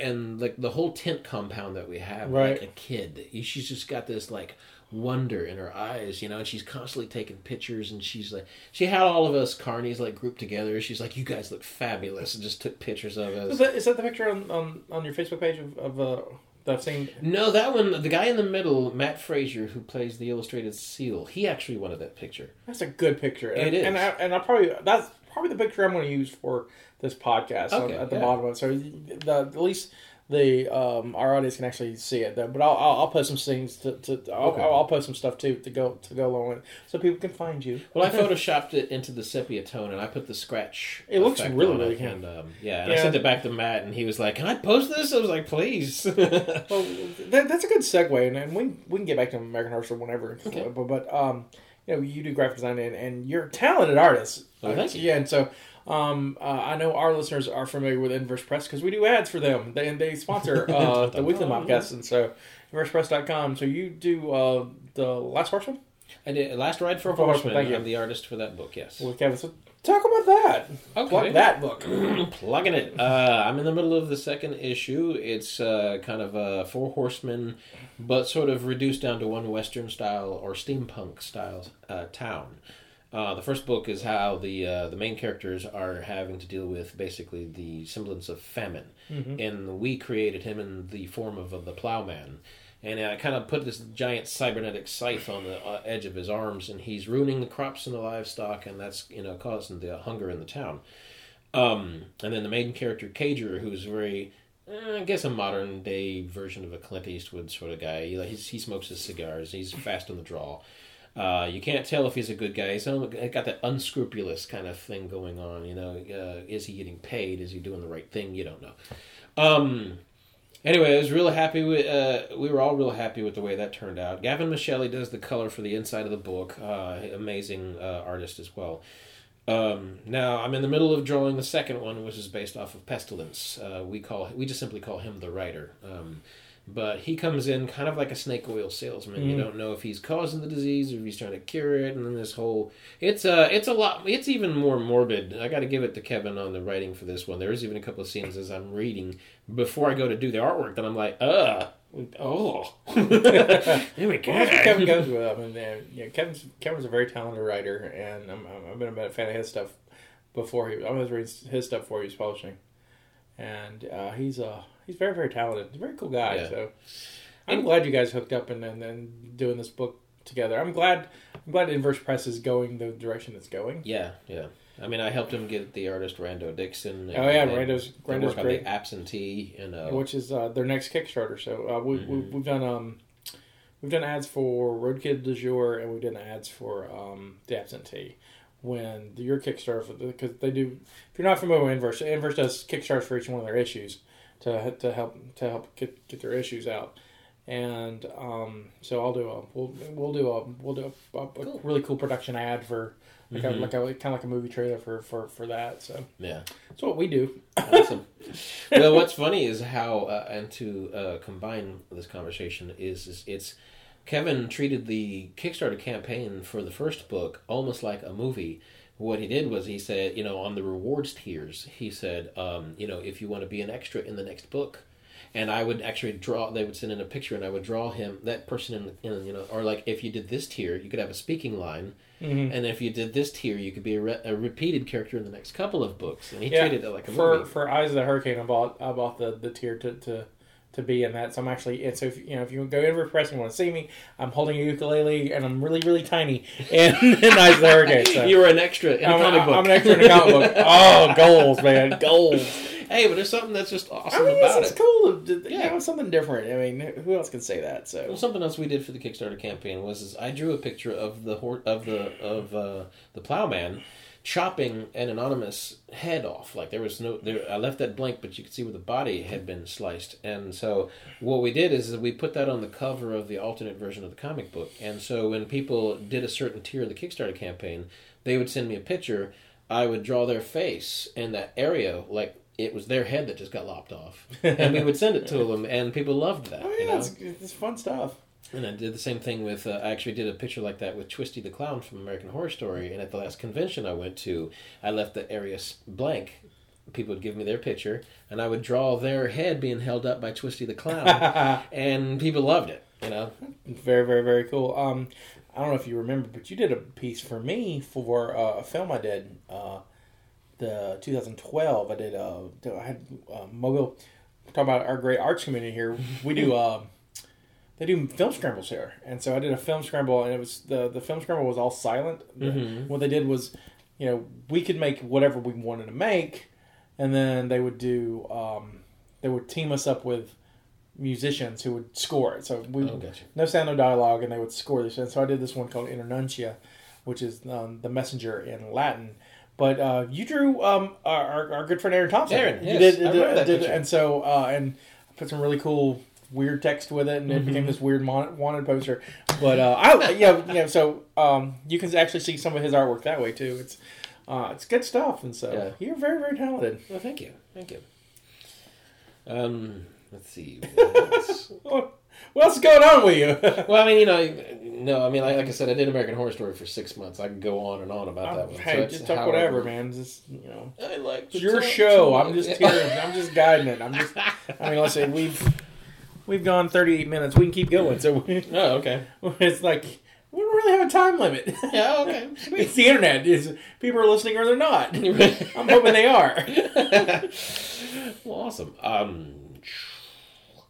and like the whole tent compound that we have Right. like a kid. She's just got this like wonder in her eyes, you know, and she's constantly taking pictures and she's like she had all of us carnies like grouped together. She's like, You guys look fabulous and just took pictures of us. Is that, is that the picture on, on, on your Facebook page of, of uh, that same? No, that one, the guy in the middle, Matt Fraser, who plays the illustrated seal, he actually wanted that picture. That's a good picture. And, It is. and I and I probably that's probably the picture I'm going to use for this podcast on- at the yeah. bottom of it. So the at least the um, our audience can actually see it. Though. But I'll, I'll I'll post some things to, to I'll, Okay. I'll, post some stuff too to go to go along with it, so people can find you. Well, I [LAUGHS] photoshopped it into the sepia tone, and I put the scratch. It looks really, really good. And um, yeah, and Yeah. I sent it back to Matt, and he was like, "Can I post this?" I was like, "Please." [LAUGHS] Well, that, that's a good segue, and, and we we can get back to American Horror Story whenever. Okay. But, but um, you know, you do graphic design, and, and you're a talented artist. Well, thank you. Yeah, and so um, uh, I know our listeners are familiar with Inverse Press because we do ads for them. They and they sponsor [LAUGHS] uh, the weekly podcast. and so inversepress.com. So you do uh, the Last Horseman I did Last Ride for a Horseman. Thank you. I'm the artist for that book. Yes. with Kevin. So talk about that. Okay. Plug that book. [CLEARS THROAT] Plugging it. Uh, I'm in the middle of the second issue. It's uh, kind of a four horsemen, but sort of reduced down to one Western style or steampunk style uh, town. Uh, the first book is how the uh, the main characters are having to deal with basically the semblance of famine, and we created him in the form of, of the plowman. And I kind of put this giant cybernetic scythe on the uh, edge of his arms, and he's ruining the crops and the livestock, and that's you know causing the hunger in the town. Um, and then the main character, Cager, who's very, eh, I guess, a modern day version of a Clint Eastwood sort of guy. He, he's, he smokes his cigars. He's fast on the draw. Uh, you can't tell if he's a good guy. He's got that unscrupulous kind of thing going on. You know, uh, is he getting paid? Is he doing the right thing? You don't know. Um, anyway, I was really happy with. Uh, we were all real happy with the way that turned out. Gavin Michelli does the color for the inside of the book. Uh, amazing uh, artist as well. Um, now I'm in the middle of drawing the second one, which is based off of Pestilence. Uh, we call we just simply call him the writer. Um, but he comes in kind of like a snake oil salesman. You Mm. don't know if he's causing the disease or if he's trying to cure it, and then this whole it's a it's a lot. It's even more morbid. I got to give it to Kevin on the writing for this one. There is even a couple of scenes as I'm reading before I go to do the artwork that I'm like, uh, oh, oh my Well, that's what Kevin goes with. I mean, uh, yeah, Kevin's Kevin's a very talented writer, and I'm, I'm, I've been a fan of his stuff before he. I was reading his stuff before he was publishing, and uh, he's uh he's very very talented. He's a very cool guy. Yeah. So I'm glad you guys hooked up and and then doing this book together. I'm glad I'm glad Inverse Press is going the direction it's going. Yeah, yeah. I mean, I helped him get the artist Rando Dixon. Oh, yeah, and Rando's- Rando's work on great. the absentee and uh, which is uh, their next Kickstarter. So uh, we, we, Mhm. we've done um, we've done ads for Roadkid du jour, and we've done ads for um, the Absentee. When your Kickstarter, because they do, if you're not familiar with Inverse, Inverse does Kickstarters for each one of their issues to to help to help get get their issues out. And um, so I'll do a we'll we'll do a we'll do a, a, a Cool. really cool production ad for like Mhm. a, like a kind of like a movie trailer for for for that. So yeah. that's what we do. awesome. [LAUGHS] well, what's funny is how, uh, and to uh, combine this conversation is, is it's Kevin treated the Kickstarter campaign for the first book almost like a movie. What he did was he said, you know, on the rewards tiers, he said, um, you know, if you want to be an extra in the next book, and I would actually draw. They would send in a picture, and I would draw him that person in, in you know, or like if you did this tier, you could have a speaking line, Mm-hmm. and if you did this tier, you could be a, re- a repeated character in the next couple of books. And he Yeah, treated it like a for movie. for Eyes of the Hurricane, I bought I bought the, the tier to, to to be in that. So I'm actually and so if you know if you go in for press and want to see me, I'm holding a ukulele and I'm really really tiny [LAUGHS] and in Eyes of the Hurricane. So. you were an extra in a I'm, comic I'm, book. I'm an extra in a comic book. [LAUGHS] Oh, goals, man, goals. hey, but there's something that's just I awesome mean, about it's, it. it's cool. To, to- you Yeah. know, something different. I mean, who else can say that? Well, So something else we did for the Kickstarter campaign was is I drew a picture of the hor- of the of uh, the plowman chopping an anonymous head off. Like there was no there. I left that blank, but you could see where the body had been sliced. And so what we did is that we put that on the cover of the alternate version of the comic book. And so when people did a certain tier of the Kickstarter campaign, they would send me a picture. I would draw their face in that area, like it was their head that just got lopped off, [LAUGHS] and we would send it to them, and people loved that. oh you know? it's, it's fun stuff. And I did the same thing with. Uh, I actually did a picture like that with Twisty the Clown from American Horror Story. And at the last convention I went to, I left the area blank. People would give me their picture, and I would draw their head being held up by Twisty the Clown, [LAUGHS] and people loved it. You know, Very, very, very cool. Um, I don't know if you remember, but you did a piece for me for uh, a film I did. Uh, the 2012, I did. Uh, I had uh, mobile. Talk about our great arts community here. We do. [LAUGHS] They do film scrambles here, and so I did a film scramble, and it was the the film scramble was all silent. Mhm. What they did was, you know, we could make whatever we wanted to make, and then they would do. Um, they would team us up with musicians who would score it. So we Oh, gotcha. no sound, no dialogue, and they would score this. And so I did this one called Internuncia, which is um, the messenger in Latin. But uh, you drew um, our, our, good friend Aaron Thompson. Aaron, yes, did, I did- did- and so uh, and I put some really cool weird text with it, and it became Mm-hmm. this weird mon- wanted poster. But uh, I [LAUGHS] yeah yeah so um, you can actually see some of his artwork that way too. It's uh, it's good stuff, and so Yeah. you're very very talented. well, thank you, thank you. Um, let's see. What's else? What what else is going on with you? [LAUGHS] well, I mean, you know, no, I mean, like, like I said, I did American Horror Story for six months. I can go on and on about that one. Hey, it's just talk whatever, man. Just you know. I like It's your show. I'm just here. I'm just guiding it. I'm just. I mean, let's say we've we've gone 38 minutes. We can keep going. So we, [LAUGHS] oh, okay. [LAUGHS] it's like we don't really have a time limit. [LAUGHS] Yeah, okay. It's the internet. Is people are listening or they're not. I'm hoping they are. well, awesome. Um,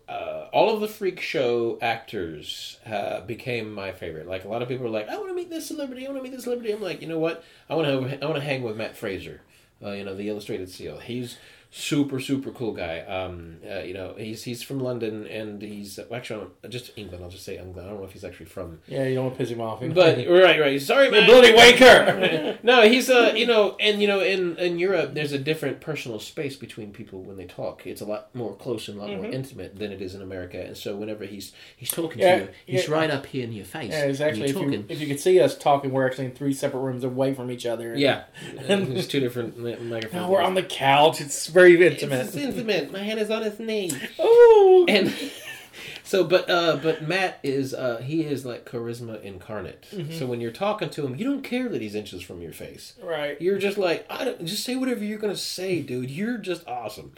uh, all of the freak show actors uh, became my favorite. Like a lot of people are like, I want to meet this celebrity. I want to meet this celebrity. I'm like, you know what? I want to. I want to hang with Matt Fraser. Uh, you know, the Illustrated Seal. He's super super cool guy. Um, uh, you know, he's he's from London and he's actually just England. I'll just say England. I don't know if he's actually from. Yeah, you don't want to piss him off. [LAUGHS] But [LAUGHS] right, right. Sorry, man. bloody waker. [LAUGHS] no, he's uh, you know, and you know, in in Europe, there's a different personal space between people when they talk. It's a lot more close and a lot more intimate than it is in America. And so whenever he's he's talking Yeah, to you, he's yeah. right up here in your face. Yeah, exactly. If you, if you could see us talking, we're actually in three separate rooms away from each other. yeah, there's two different mi- microphones. Now we're on the couch. It's very It's intimate. intimate. My hand is on his knee. Oh, and [LAUGHS] so but uh but matt is uh he is like charisma incarnate Mm-hmm. so when you're talking to him you don't care that he's inches from your face right. you're just like I don't, just say whatever you're gonna say dude you're just awesome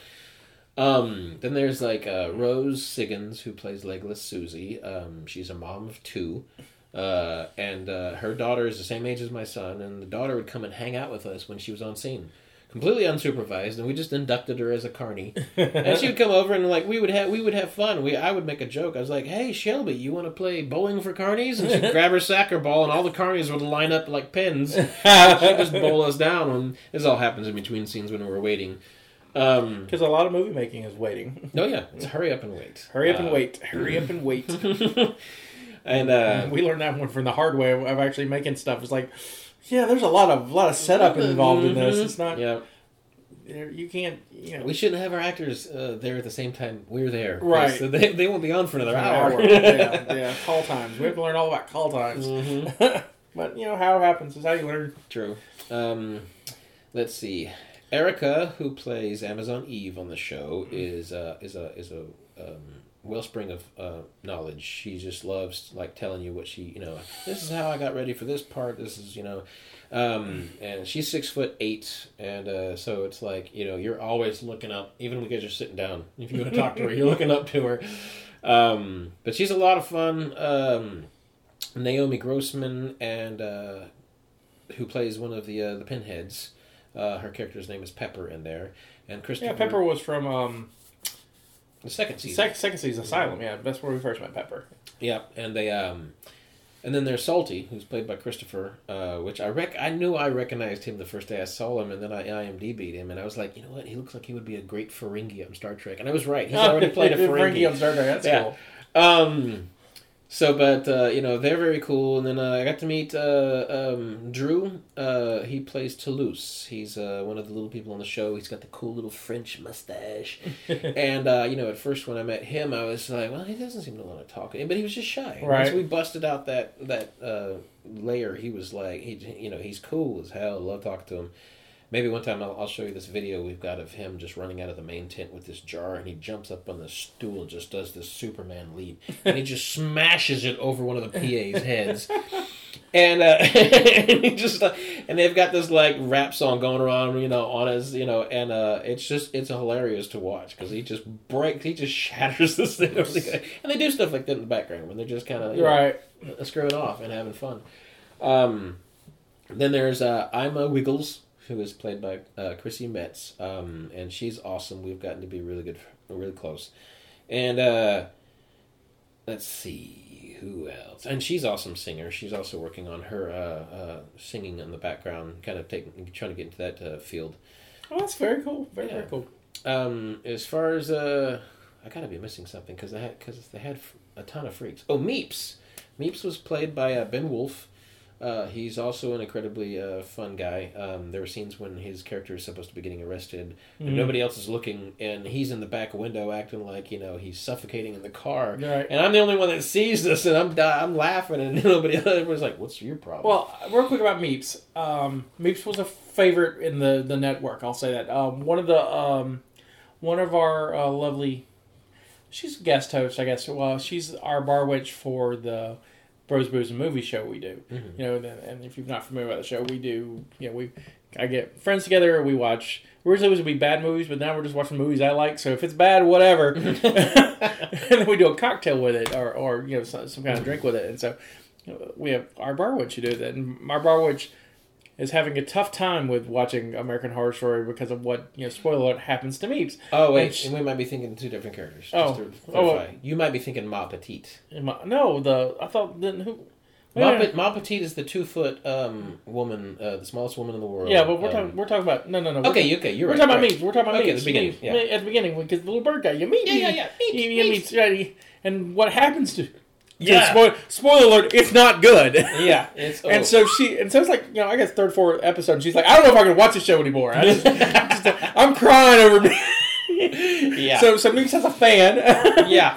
um then there's like uh rose siggins who plays legless susie um she's a mom of two uh and uh her daughter is the same age as my son and the daughter would come and hang out with us when she was on scene completely unsupervised and we just inducted her as a carny [LAUGHS] and she would come over and like we would have we would have fun. We I would make a joke. I was like, "Hey Shelby, you want to play bowling for carnies?" And she'd [LAUGHS] grab her soccer ball, and all the carnies would line up like pins. [LAUGHS] She'd just bowl us down. When this all happens in between scenes when we're waiting. Um, Because a lot of movie making is waiting. no, yeah, it's hurry up and wait. Hurry up and Uh, wait. Hurry up and wait. And uh, we learned that one from the hard way of of actually making stuff. It's like, yeah, there's a lot of lot of setup involved in this. It's not. yeah, You can't. You know. we shouldn't have our actors uh, there at the same time we're there. Right. So they, they won't be on for another hour. hour. yeah, [LAUGHS] yeah. Call times. We have to learn all about call times. Mhm. [LAUGHS] but you know how it happens is how you learn. True. Um, let's see. Erica, who plays Amazon Eve on the show, is uh, is a is a um, wellspring of uh, knowledge. She just loves like telling you what she you know. This is how I got ready for this part. This is you know, um, and she's six foot eight, and uh, so it's like you know you're always looking up, even because you're sitting down. If you want to talk to her, you're looking up to her. Um, but she's a lot of fun. Um, Naomi Grossman and uh, who plays one of the uh, the pinheads. Uh, her character's name is Pepper in there, and Christopher. Yeah, Pepper was from um, The second season. sec- second season Asylum. Yeah, that's where we first met Pepper. Yeah, and they um, and then there's Salty, who's played by Christopher, uh, which I rec I knew I recognized him the first day I saw him, and then I IMDb'd him, and I was like, you know what, he looks like he would be a great Ferengi on Star Trek, and I was right. He's [LAUGHS] already played a Ferengi. on Star Trek. That's Yeah. cool. Um, so, but uh, you know they're very cool, and then uh, I got to meet uh, um, Drew. Uh, he plays Toulouse. He's uh, one of the little people on the show. He's got the cool little French mustache, [LAUGHS] and uh, you know, at first when I met him, I was like, well, he doesn't seem to want to talk, but he was just shy. Right. Once we busted out that that uh, layer, he was like, he, you know, he's cool as hell. Love talking to him. Maybe one time I'll, I'll show you this video we've got of him just running out of the main tent with this jar, and he jumps up on the stool and just does this Superman leap, and he just smashes it over one of the PA's heads, and uh, [LAUGHS] and he just uh, and they've got this like rap song going around, you know, on his, you know, and uh, it's just it's hilarious to watch because he just breaks, he just [LAUGHS] shatters this thing, over the- and they do stuff like that in the background when they're just kind of Right. uh, screwing off and having fun. Um, then there's uh, Ima Wiggles, who is played by uh, Chrissy Metz, um, and she's awesome. We've gotten to be really good, really close. And uh, let's see who else. And she's awesome singer. She's also working on her uh, uh, singing in the background, kind of taking, trying to get into that uh, field. Oh, that's very cool. Very Yeah. very cool. Um, as far as uh, I gotta be missing something because they had because they had a ton of freaks. Oh, Meeps. Meeps was played by uh, Ben Woolf. Uh, he's also an incredibly uh, fun guy. Um, there were scenes when his character is supposed to be getting arrested, and Mhm. nobody else is looking, and he's in the back window acting like you know he's suffocating in the car, Right. and I'm the only one that sees this, and I'm I'm laughing, and [LAUGHS] nobody else everyone's like, "What's your problem?" Well, real quick about Meeps. Um, Meeps was a favorite in the, the network. I'll say that. Um, one of the um, one of our uh, lovely, she's a guest host, I guess. Well, she's our bar witch for the Bros Booze and Movie show we do. Mhm. You know, and- and if you're not familiar with the show, we do. You know, we I get friends together. We watch. Originally, it was be bad movies, but now we're just watching movies I like. So if it's bad, whatever. [LAUGHS] [LAUGHS] and then we do a cocktail with it, or or you know some, some kind of drink with it. And so we have our bar witch who do that, and our bar witch is having a tough time with watching American Horror Story because of what you know. Spoiler alert happens to Meeps. oh wait, and sh- and we might be thinking two different characters. Oh. Oh, you might be thinking Ma Petite. I- no, the I thought then who Ma, Yeah. Pe- Ma Petite is the two foot um, woman, uh, the smallest woman in the world. Yeah, but we're Um, talking. We're talking about no, no, no. Okay, talking- okay, you're right. we're right. talking about right. meats. We're talking about Okay, meats. the beginning, yeah. Me- At the beginning, because the little bird guy, you meet. Yeah, yeah, yeah. He, he meat. meets right, and what happens to? Yeah. Spoil, spoiler alert! It's not good. Yeah, [LAUGHS] it's And so she, and so it's like you know, I guess third, fourth episode. And she's like, I don't know if I can watch the show anymore. I just, [LAUGHS] just- I'm crying over me. yeah, So, so Meeks has a fan. [LAUGHS] yeah.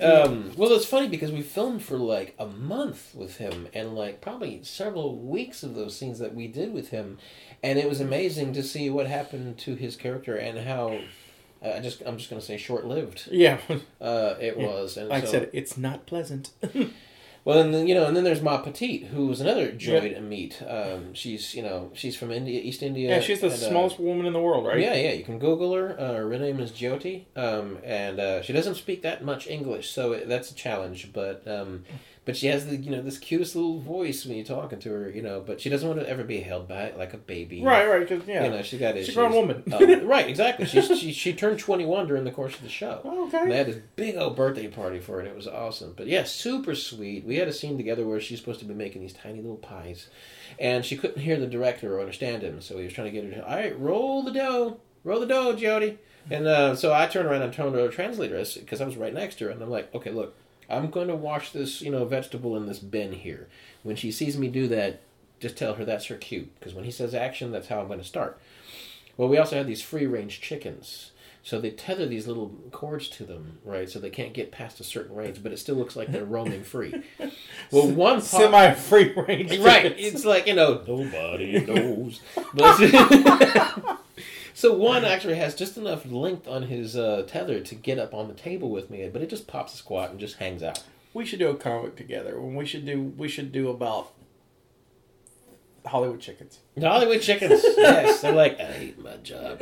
Um, well, it's funny because we filmed for like a month with him, and like probably several weeks of those scenes that we did with him, and it was amazing to see what happened to his character and how. Uh, I just, I'm just gonna say, short-lived. yeah, Uh, it was, and like so, I said, it's not pleasant. [LAUGHS] Well, and then, you know, and then there's Ma Petite, who was another joy to meet. Um, she's, you know, she's from India, East India. yeah, she's the and, uh, smallest woman in the world, right? Yeah, yeah, you can Google her. Uh, her name is Jyoti, um, and uh, she doesn't speak that much English, so it, that's a challenge. But um, but she has the you know this cutest little voice when you're talking to her, you know. But she doesn't want to ever be held back like a baby, Right, right. 'cause, yeah. You know, she got She's issues. a grown woman. Um, right, exactly. She, she she turned 21 during the course of the show. Oh, And okay. They had this big old birthday party for it. It was awesome. But yeah, super sweet. We had a scene together where she's supposed to be making these tiny little pies, and she couldn't hear the director or understand him. So he was trying to get her to, all right, roll the dough, roll the dough, Jody. And uh, so I turned around and turned to her translator because I was right next to her, and I'm like, okay, look, I'm going to wash this, you know, vegetable in this bin here. When she sees me do that, just tell her that's her cue because when he says action, that's how I'm going to start. Well, we also had these free range chickens. So they tether these little cords to them, right? So they can't get past a certain range, but it still looks like they're [LAUGHS] roaming free. Well, one pop- Semi free range. right? It's like you know nobody knows. [LAUGHS] But [LAUGHS] so one actually has just enough length on his uh, tether to get up on the table with me, but it just pops a squat and just hangs out. We should do a comic together. We should do. We should do about Hollywood chickens. The Hollywood chickens, [LAUGHS] yes, they're like I hate my job.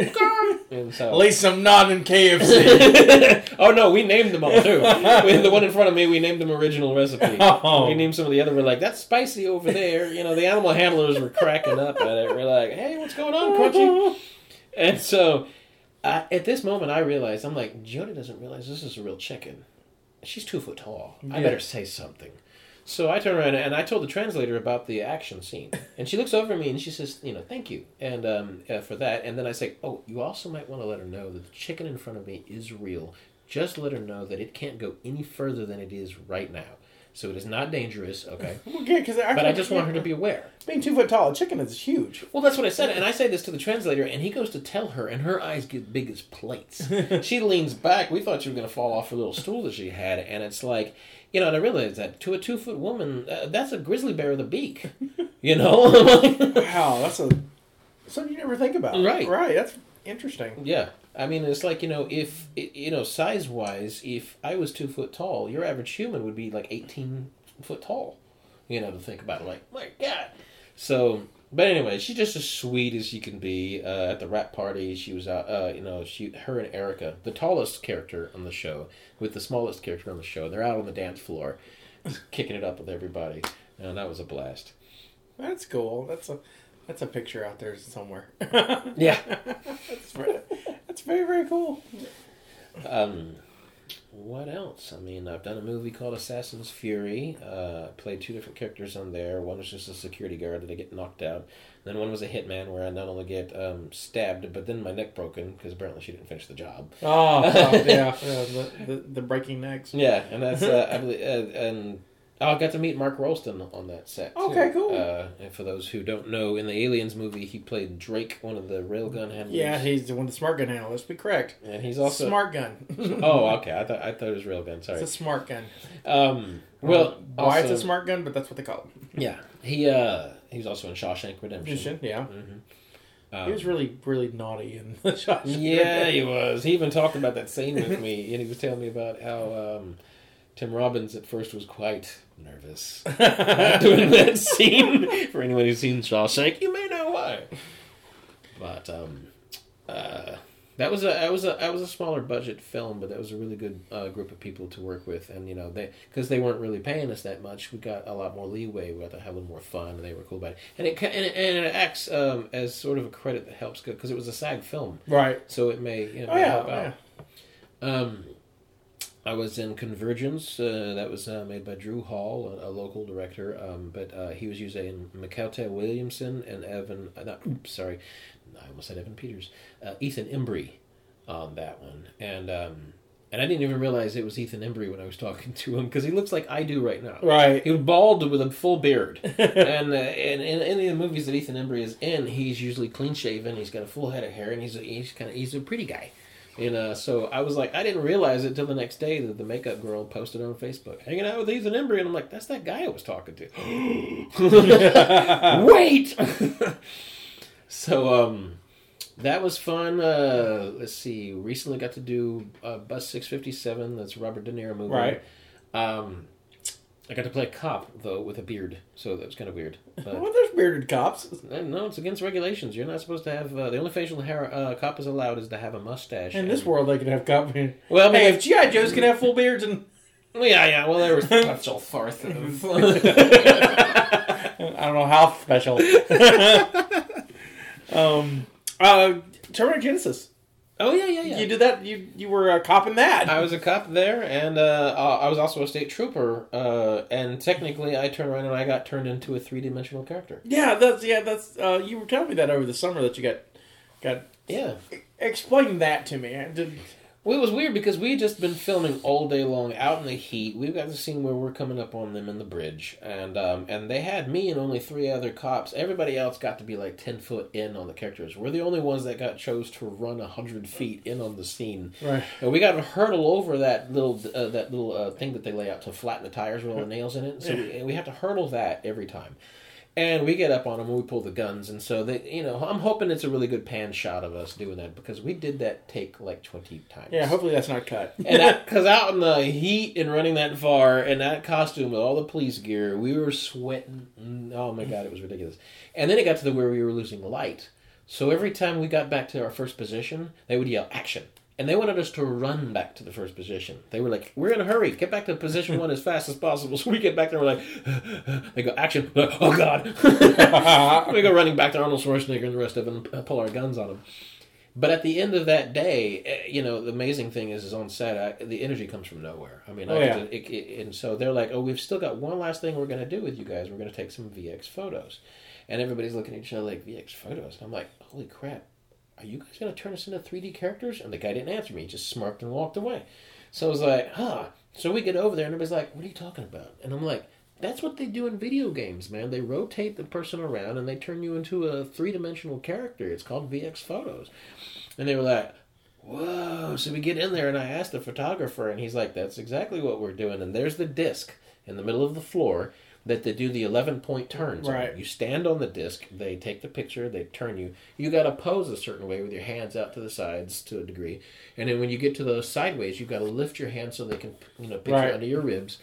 and so, At least I'm not in KFC. [LAUGHS] oh no, we named them all too. We- the one in front of me, we named them original recipe. [LAUGHS] Oh. We named some of the other. We're like, that's spicy over there. You know, the animal handlers were cracking up at it. We're like, hey, what's going on, Crunchy? And so, uh, at this moment, I realized I'm like, Jody doesn't realize this is a real chicken. She's two foot tall. I Yeah. better say something. So I turn around and I told the translator about the action scene, [LAUGHS] and she looks over at me and she says, "You know, thank you," and um, uh, for that. And then I say, "Oh, you also might want to let her know that the chicken in front of me is real. Just let her know that it can't go any further than it is right now. So it is not dangerous, okay? [LAUGHS] okay, because I, But I just want her to be aware." being two foot tall. A chicken is huge. Well, that's what I said, and I say this to the translator, and he goes to tell her, and her eyes get big as plates. [LAUGHS] she leans back. We thought she was going to fall off her little stool that she had, and it's like, you know, and I realized that to a two foot woman, uh, that's a grizzly bear with a beak. You know? [LAUGHS] Wow, that's a something you never think about. Right. right. That's interesting. yeah. I mean, it's like, you know, if, you know, size wise, if I was two foot tall, your average human would be like 18 foot tall. You know, to think about it, like, my God. So, but anyway, she's just as sweet as she can be. Uh, at the wrap party, she was out. Uh, you know, she, her and Erica, the tallest character on the show, with the smallest character on the show, they're out on the dance floor, kicking it up with everybody, and that was a blast. That's cool. That's a that's a picture out there somewhere. [LAUGHS] Yeah. that's very, that's very very cool. Um, what else? I mean, I've done a movie called Assassin's Fury. Uh, played two different characters on there. One was just a security guard that I get knocked out. Then one was a hitman where I not only get um, stabbed, but then my neck broken because apparently she didn't finish the job. Oh, oh, yeah, [LAUGHS] yeah the, the the breaking necks. Yeah, and that's uh, I believe, uh, and oh, I got to meet Mark Rolston on that set. Too. Okay, cool. Uh, and for those who don't know, in the Aliens movie, he played Drake, one of the railgun handlers. Yeah, he's the one the smart gun analyst. Be correct. and he's also smart gun. [LAUGHS] Oh, okay. I thought I thought it was railgun. Sorry. It's a smart gun. Um, well, why it's a smart gun, but that's what they call it. Yeah, he uh he was also in Shawshank Redemption. Yeah, Mhm. he was really really naughty in the [LAUGHS] shot. Yeah, he was. He even talked about that scene with me, and he was telling me about how um, Tim Robbins at first was quite nervous [LAUGHS] [LAUGHS] doing that scene. For anyone who's seen Shawshank, you may know why. But um, uh, that was a that was a that was a smaller budget film, but that was a really good uh, group of people to work with, and you know they because they weren't really paying us that much, we got a lot more leeway. We got to have a little more fun, and they were cool about it. And it and it, and it acts um, as sort of a credit that helps because it was a SAG film, Right. so it may you know Oh may yeah. help yeah. out. Um, I was in Convergence. Uh, that was uh, made by Drew Hall, a, a local director. Um, but uh, he was using Mykelti Williamson and Evan. Uh, not, oops, sorry, I almost said Evan Peters. Uh, Ethan Embry on that one, and um, and I didn't even realize it was Ethan Embry when I was [LAUGHS] talking to him because he looks like I do right now. Right. He was bald with a full beard, [LAUGHS] and uh, and in any of the movies that Ethan Embry is in, he's usually clean shaven. He's got a full head of hair, and he's a, he's kind of he's a pretty guy. And uh, so I was like, I didn't realize it till the next day that the makeup girl posted on Facebook, hanging out with Ethan Embry, and I'm like, that's that guy I was talking to. [LAUGHS] [LAUGHS] Wait. [LAUGHS] so um, that was fun. Uh, let's see. Recently got to do uh, Bus 657. That's Robert De Niro movie. Right. Um, I got to play a cop though with a beard, so that was kind of weird. But Well, there's bearded cops. uh, no, it's against regulations. You're not supposed to have uh, the only facial hair uh, cop is allowed is to have a mustache. In this world, they can have cop. Well, I mean, hey, if GI Joes can have full beards and [LAUGHS] yeah, yeah. Well, there was [LAUGHS] special farth. [LAUGHS] I don't know how special. um, uh, Terminator Genisys. Oh yeah, yeah, yeah. You did that. You you were a cop in that. I was a cop there, and uh, uh, I was also a state trooper. Uh, and technically, I turned around and I got turned into a three dimensional character. yeah, that's yeah. That's uh, you were telling me that over the summer that you got got. Yeah. Explain that to me. I did- Well, it was weird because we had just been filming all day long out in the heat. We've got the scene where we're coming up on them in the bridge, and um, and they had me and only three other cops. Everybody else got to be like ten foot in on the characters. We're the only ones that got chose to run hundred feet in on the scene. Right. And we got to hurdle over that little uh, that little uh, thing that they lay out to flatten the tires with all the nails in it. So we, we have to hurdle that every time. And we get up on them and we pull the guns, and so they, you know, I'm hoping it's a really good pan shot of us doing that because we did that take like twenty times. Yeah, hopefully that's not cut. and because out in the heat and running that far and that costume with all the police gear, we were sweating. Oh my god, it was ridiculous. And then it got to the where we were losing light. So every time we got back to our first position, they would yell action. And they wanted us to run back to the first position. They were like, "We're in a hurry. Get back to position one as fast as possible." [LAUGHS] So we get back there. We're like, [SIGHS] "They go action! Oh God!" [LAUGHS] we go running back to Arnold Schwarzenegger and the rest of them, and pull our guns on them. But at the end of that day, eh, you know, the amazing thing is, is on set, I, the energy comes from nowhere. I mean, Oh, I yeah. it, it, and so they're like, "Oh, we've still got one last thing we're going to do with you guys. We're going to take some VX photos," and everybody's looking at each other like VX photos. And I'm like, "Holy crap! Are you guys going to turn us into 3D characters?" And the guy didn't answer me; he just smirked and walked away. So I was like, "Huh." So we get over there, and everybody's like, "What are you talking about?" And I'm like. That's what they do in video games, man. They rotate the person around and they turn you into a three dimensional character. It's called VX Photos. And they were like, whoa. So we get in there and I asked the photographer, and he's like, that's exactly what we're doing. And there's the disc in the middle of the floor that they do the 11 point turns. on. Right. You stand on the disc, they take the picture, they turn you. You got to pose a certain way with your hands out to the sides to a degree. And then when you get to the sideways, you've got to lift your hands so they can, you know, picture Right. under your ribs.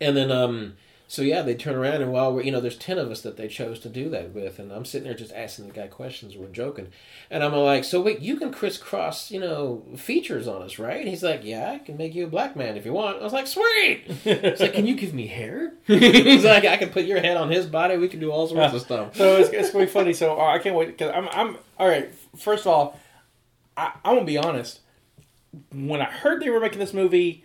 And then, um, so yeah, they turn around and while we're, you know, there's 10 of us that they chose to do that with. And I'm sitting there just asking the guy questions. We're joking. And I'm like, so wait, you can crisscross, you know, features on us, right? And he's like, yeah, I can make you a black man if you want. I was like, sweet. It's like, can you give me hair? [LAUGHS] he's like, I can put your head on his body. We can do all sorts of stuff. so it's, it's gonna be funny. So uh, I can't wait because I'm I'm all right. First of all, I, I'm gonna be honest. When I heard they were making this movie,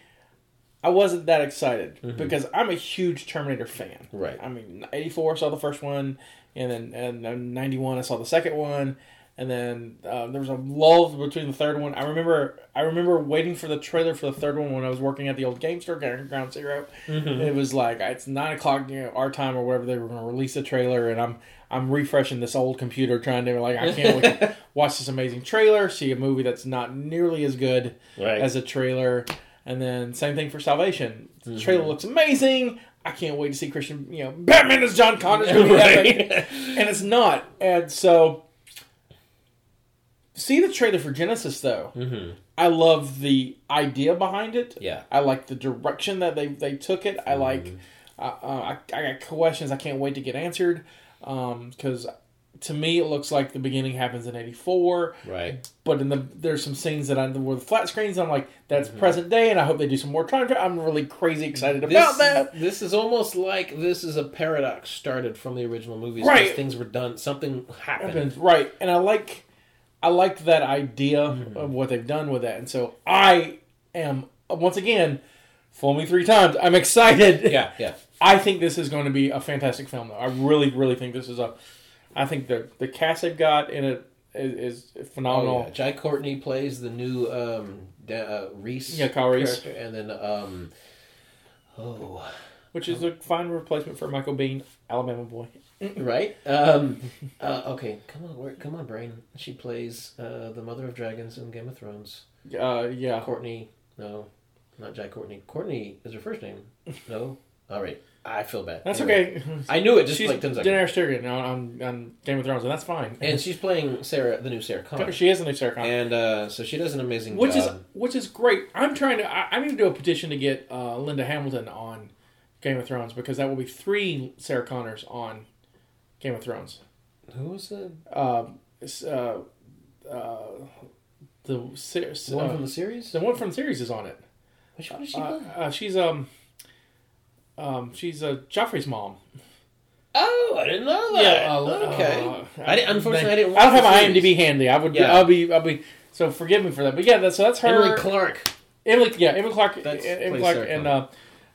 I wasn't that excited because I'm a huge Terminator fan. Right. I mean, '84 saw the first one, and then and '91 I saw the second one, and then uh, there was a lull between the third one. I remember I remember waiting for the trailer for the third one when I was working at the old game store, Ground 0 It was like it's nine o'clock, you know, our time or whatever. They were going to release the trailer, and I'm I'm refreshing this old computer, trying to like I can't wait to [LAUGHS] watch this amazing trailer, see a movie that's not nearly as good Right. as a trailer, and then same thing for Salvation. The trailer looks amazing. I can't wait to see Christian, you know, Batman is John Connor's [LAUGHS] epic Right. and it's not. And so, see the trailer for Genisys though. hmm I love the idea behind it. Yeah. I like the direction that they they took it. I like. Uh, uh, I, I got questions I can't wait to get answered because to me it looks like the beginning happens in '84. Right. But in the there's some scenes that I were the flat screens. I'm like that's present day, and I hope they do some more time. tra- I'm really crazy excited about that. This is almost like this is a paradox started from the original movies. Right. Things were done. Something happened. happens right and i like i like that idea Mm-hmm. of what they've done with that and so i am once again, fool me three times. I'm excited. Yeah, yeah. [LAUGHS] I think this is going to be a fantastic film, though. I really, really think this is a. I think the the cast they've got in it is, is phenomenal. Oh, yeah. Jai Courtney plays the new um, da- uh, Reese. Yeah, Kyle Reese. character, and then um, oh, Which is a fine replacement for Michael Biehn, Alabama boy. [LAUGHS] right? Um, uh, okay, come on, where, come on, brain. She plays uh, the mother of dragons in Game of Thrones. Uh, yeah. Courtney, no, not Jai Courtney. Courtney is her first name. No, all right. I feel bad. That's Anyway. okay. [LAUGHS] I knew it just She's like ten seconds. Daenerys Targaryen on, on, Game of Thrones, and that's fine. And [LAUGHS] she's playing Sarah, the new Sarah Connor. she is a new Sarah Connor. And uh, so she does an amazing which is job. which is great. I'm trying to. I, I need to do a petition to get uh, Linda Hamilton on Game of Thrones because that will be three Sarah Connors on Game of Thrones. Who was the, Uh, uh, uh, the se- the one uh, from the series? the one from the series is on it. Which one is she Uh, uh, she's um um she's uh, Joffrey's mom. Oh, I didn't know that. okay. uh, I didn't, unfortunately, I didn't. I don't have my series. IMDb handy. I would. Yeah. I'll be. I'll be. So forgive me for that. But yeah, that's so that's her. Emily Clarke. Emily, yeah, Emily Clarke. That's Emily Clarke, and uh,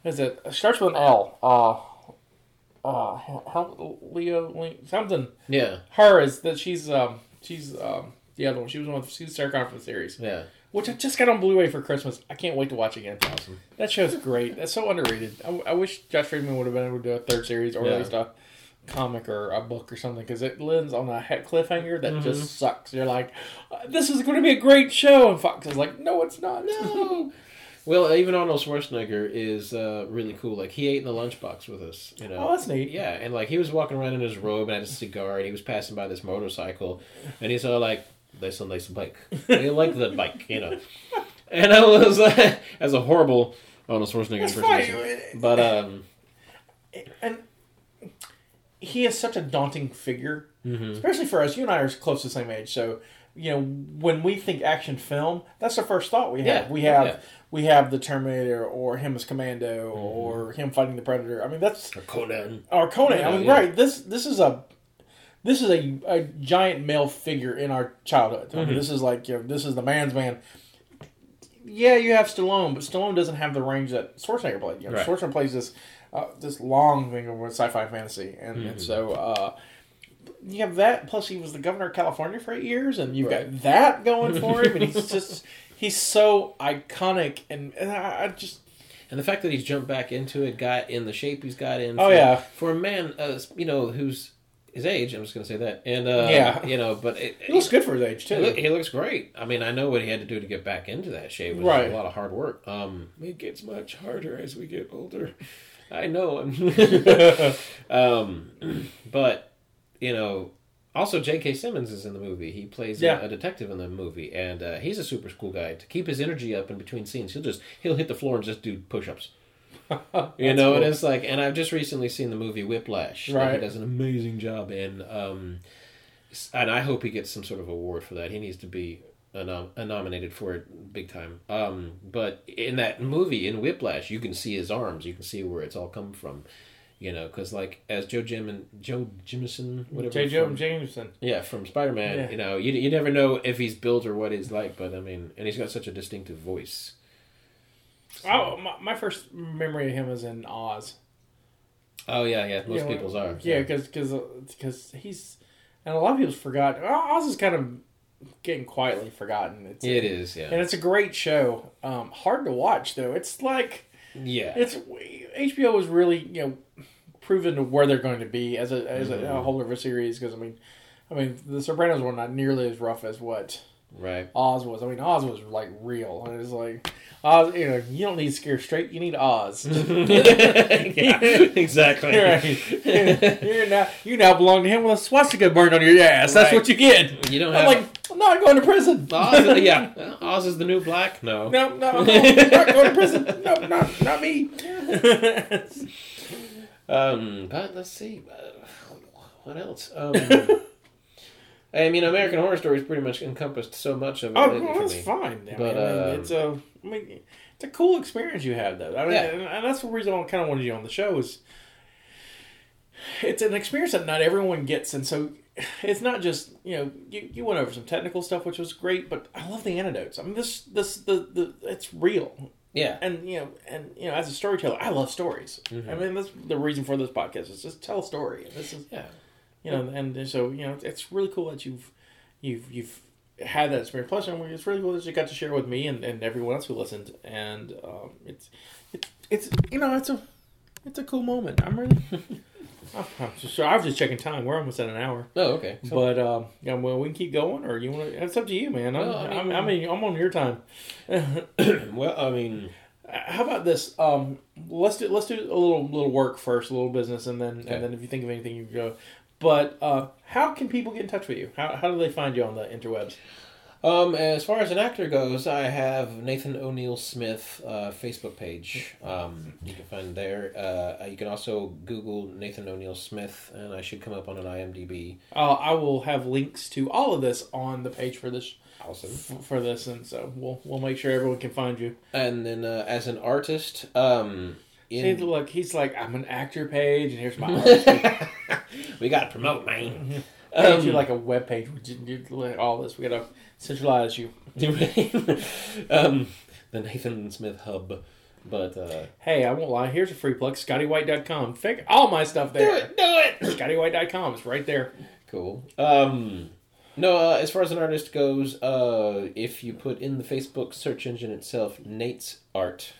is it it starts with an L? Uh, uh, how, Leo, Leo, something. Yeah, Her is that she's um she's um the other one. She was one of she's Sarah Connor from the series, yeah. Which I just got on Blu-ray for Christmas. I can't wait to watch again. Awesome. That show's great. That's so underrated. I, I wish Josh Friedman would have been able to do a third series or Yeah. at least a comic or a book or something because it lands on a cliffhanger that Mm-hmm. just sucks. You're like, "Uh, this is going to be a great show, and Fox is like, no, it's not. No. [LAUGHS] Well, even Arnold Schwarzenegger is uh, really cool. Like he ate in the lunchbox with us, you know. Oh, that's neat. Yeah, and like he was walking around in his robe and had a cigar, and he was passing by this motorcycle, and he's all like, "That's a nice bike. I like that bike," you know. And I was [LAUGHS] as a horrible Arnold Schwarzenegger That's impersonation, but um, and he is such a daunting figure, Mm-hmm. especially for us. You and I are close to the same age, so you know when we think action film, that's the first thought we have. Yeah. We have Yeah. we have the Terminator or him as Commando Mm-hmm. or him fighting the Predator. I mean, that's or Conan. or Conan. Yeah, I mean, right? This this is a this is a, a giant male figure in our childhood. I mean, Mm-hmm. this is like you know, this is the man's man. Yeah, you have Stallone, but Stallone doesn't have the range that Schwarzenegger played. You know, Right. Schwarzenegger plays this uh, this long thing of sci-fi fantasy, and, Mm-hmm. and so uh, you have that. Plus, he was the governor of California for eight years, and you've Right. got that going for him, and he's [LAUGHS] just he's so iconic, and, and I, I just And the fact that he's jumped back into it, got in the shape he's got in. Oh, for, yeah. for a man, uh, you know, who's his age. I'm just going to say that, and uh, Yeah. you know, but it, he looks good for his age He, too. look, he looks great. I mean, I know what he had to do to get back into that shape. Right. a lot of hard work. Um, it gets much harder as we get older. [LAUGHS] I know. [LAUGHS] um, [CLEARS THROAT] but you know, also J.K. Simmons is in the movie. He plays a- a, detective in the movie, and uh, he's a super cool guy. To keep his energy up in between scenes, he'll just he'll hit the floor and just do push-ups. [LAUGHS] You know, and it's like, and I've just recently seen the movie Whiplash. Right. he does an amazing job in. Um, and I hope he gets some sort of award for that. He needs to be a nom- a nominated for it big time. Um, but in that movie, in Whiplash, you can see his arms. You can see where it's all come from. You know, because like as Joe Jim and Joe Jimison, whatever, J. Joe from- Jameson. yeah, from Spider Man. Yeah. You know, you you never know if he's built or what he's like. But I mean, and he's got such a distinctive voice. Oh, my, my first memory of him is in Oz. Oh yeah, yeah. Most Yeah, people's are. Yeah, because because he's and a lot of people's forgot. Oz is kind of getting quietly forgotten. It's, it is. and Yeah, it's a great show. Um, hard to watch though. It's like yeah. it's HBO was really you know proven to where they're going to be as a as a, Mm-hmm. a whole of a series. Because I mean, I mean the Sopranos were not nearly as rough as what right. Oz was. I mean Oz was like real. And it's like Oz. You know you don't need scare straight. You need Oz. [LAUGHS] [LAUGHS] yeah, exactly. Right. [LAUGHS] You're now you now belong to him with a swastika burned on your ass. That's Right. what you get. You don't I'm have like, I'm not going to prison. Oz. Yeah, Oz is the new black. No. No, no, no, not going to prison. No, not not me. Um, but let's see. Uh, what else? Um, I mean, American Horror Stories pretty much encompassed so much of it oh, well, that's me. fine. I But, mean, I mean, um, it's a, I mean, it's a cool experience you had though. I mean, Yeah. and, that's the reason I kind of wanted you on the show is it's an experience that not everyone gets, and so it's not just you know you, you went over some technical stuff which was great, but I love the anecdotes. I mean, this this the the it's real. Yeah. and you know, and you know, as a storyteller, I love stories. Mhm. I mean, that's the reason for this podcast is just tell a story. And this is Yeah. You know, and so you know, it's really cool that you've you've you've had that experience. Plus, I mean, it's really cool that you got to share with me and, and everyone else who listened. And um, it's it's it's you know, it's a it's a cool moment. I'm really. [LAUGHS] I'm, I'm just, so I was just checking time. We're almost at an hour, Oh, okay. So- but um, yeah, well, we can keep going, or you want to? It's up to you, man. I'm, Well, I mean- mean, I mean, I'm on your time. [COUGHS] well, I mean, How about this? Um, let's do let's do a little little work first, a little business, and then Okay. and then if you think of anything, you can go. But uh, how can people get in touch with you? How, how do they find you on the interwebs? um, as far as an actor goes, I have Nathan O'Neill Smith uh, Facebook page. Um, you can find there. Uh, you can also Google Nathan O'Neill Smith, and I should come up on an IMDb. Uh, I will have links to all of this on the page for this Awesome. f- for this, and so we'll we'll make sure everyone can find you. And then uh, as an artist, um, in look, he's like, I'm an actor page, and here's my [LAUGHS] [LAUGHS] we got to promote, man. Um, you like a web page. We just do all this. We gotta centralize you. [LAUGHS] um, the Nathan Smith Hub, but uh, Hey, I won't lie. Here's a free plug. ScottyWhite.com. Fig all my stuff there. do it, do it. ScottyWhite.com. It's right there. Cool. Um, no, uh, as far as an artist goes, uh, if you put in the Facebook search engine itself, Nate's Art,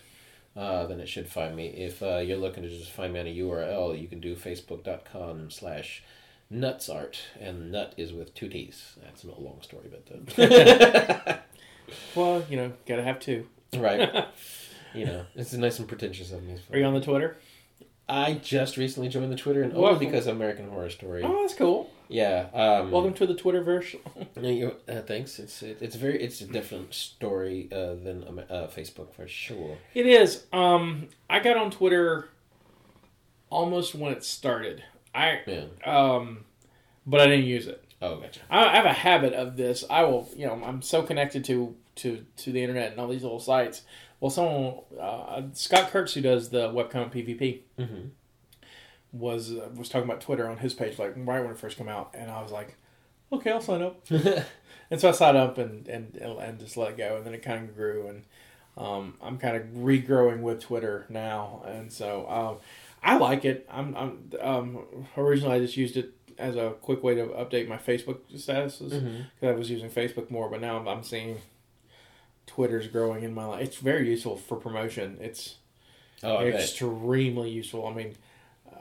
uh, then it should find me. If uh, you're looking to just find me on a URL, you can do facebook.com slash nutsart, and nut is with two T's. That's no long story, but uh, [LAUGHS] Well, you know, gotta have two. right. [LAUGHS] You know, it's nice and pretentious of me. Are you on the Twitter? I just recently joined the Twitter, and only because of American Horror Story. Oh, that's cool. Yeah. Um, Welcome to the Twitterverse. [LAUGHS] You- uh, thanks. It's it, it's very it's a different story uh, than um, uh, Facebook for sure. It is. Um, I got on Twitter almost when it started. I Yeah. um, but I didn't use it. Oh, gotcha. I, I have a habit of this. I will, you know, I'm so connected to to to the internet and all these little sites. Well, someone, uh, Scott Kurtz, who does the webcomic PvP, Mm-hmm. Was uh, was talking about Twitter on his page, like right when it first came out, and I was like, okay, I'll sign up. [LAUGHS] and so I signed up and and and just let it go, and then it kind of grew, and um, I'm kind of regrowing with Twitter now, and so um, I like it. I'm, I'm um, originally I just used it as a quick way to update my Facebook statuses because mm-hmm. I was using Facebook more, but now I'm, I'm seeing Twitter's growing in my life. It's very useful for promotion. It's Oh, extremely useful. I mean,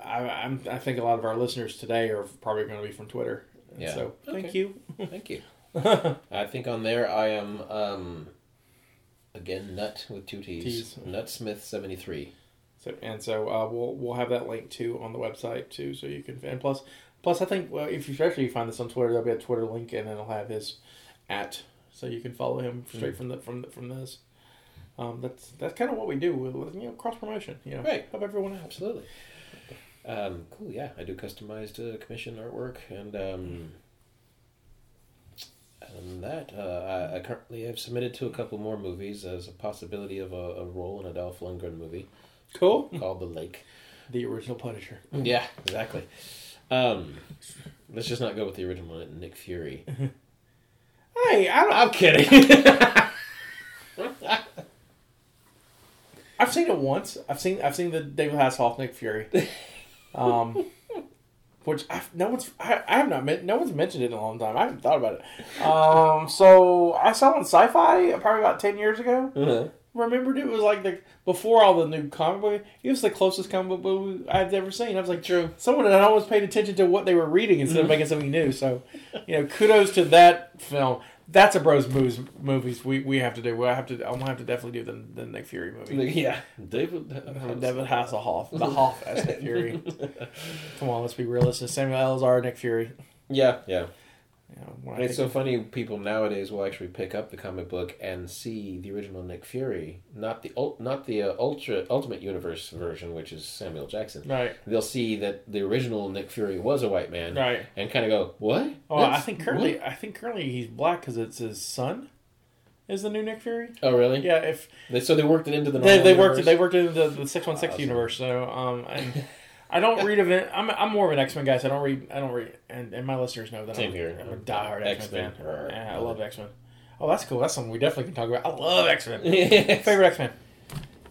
I, I'm, I think a lot of our listeners today are probably going to be from Twitter. And Yeah. So thank you. Thank you. [LAUGHS] I think on there I am um, again nut with two T's. T's. Nutsmith seventy three. So and so uh, we'll we'll have that link too on the website too, so you can and plus plus I think well, if you especially you find this on Twitter, there'll be a Twitter link and it'll have his at, so you can follow him straight from the from the, from this. Um, that's that's kind of what we do. with you know cross promotion. You know, Right. help everyone out. Absolutely. Um, cool. Yeah, I do customized uh, commission artwork and. Um, and that uh, I, I currently have submitted to a couple more movies as a possibility of a, a role in a Dolph Lundgren movie Cool. called The Lake. The original Punisher. Yeah, exactly. Um, let's just not go with the original one, Nick Fury. [LAUGHS] Hey, I don't, I'm kidding. [LAUGHS] I've seen it once. I've seen I've seen the David Hasselhoff Nick Fury, [LAUGHS] um, [LAUGHS] which I've, no one's I, I have not no one's mentioned it in a long time. I haven't thought about it. Um, so I saw on Sci-Fi probably about ten years ago. Uh-huh. Remembered it was like the before all the new comic book. It was the closest comic book movie I've ever seen. I was like, True. someone had always paid attention to what they were reading instead of making something new. So, you know, kudos to that film. That's a bros movies movies we, we have to do. We have to. I'm gonna have to definitely do the, the Nick Fury movie. Yeah, David. Uh, David Hasselhoff, the Hoff as Nick Fury. [LAUGHS] Come on, let's be realistic. Samuel L. is our Nick Fury. Yeah, yeah. You know, It's so funny. People nowadays will actually pick up the comic book and see the original Nick Fury, not the not the uh, ultra Ultimate Universe version, which is Samuel Jackson. right, They'll see that the original Nick Fury was a white man, right. and kind of go, "What?" Oh, I think currently, I think currently he's black because it's his son. Is the new Nick Fury? Oh, really? Yeah, if They, so they worked it into the. they, they worked universe? they worked in the the six one six universe. So um, and [LAUGHS] I don't read event. I'm I'm more of an X Men guy. So I don't read. I don't read. And, and my listeners know that Same I'm, here. I'm a diehard X Men X-Men fan. Yeah, I love X Men. Oh, that's cool. That's something we definitely can talk about. I love X Men. [LAUGHS] Favorite X Men.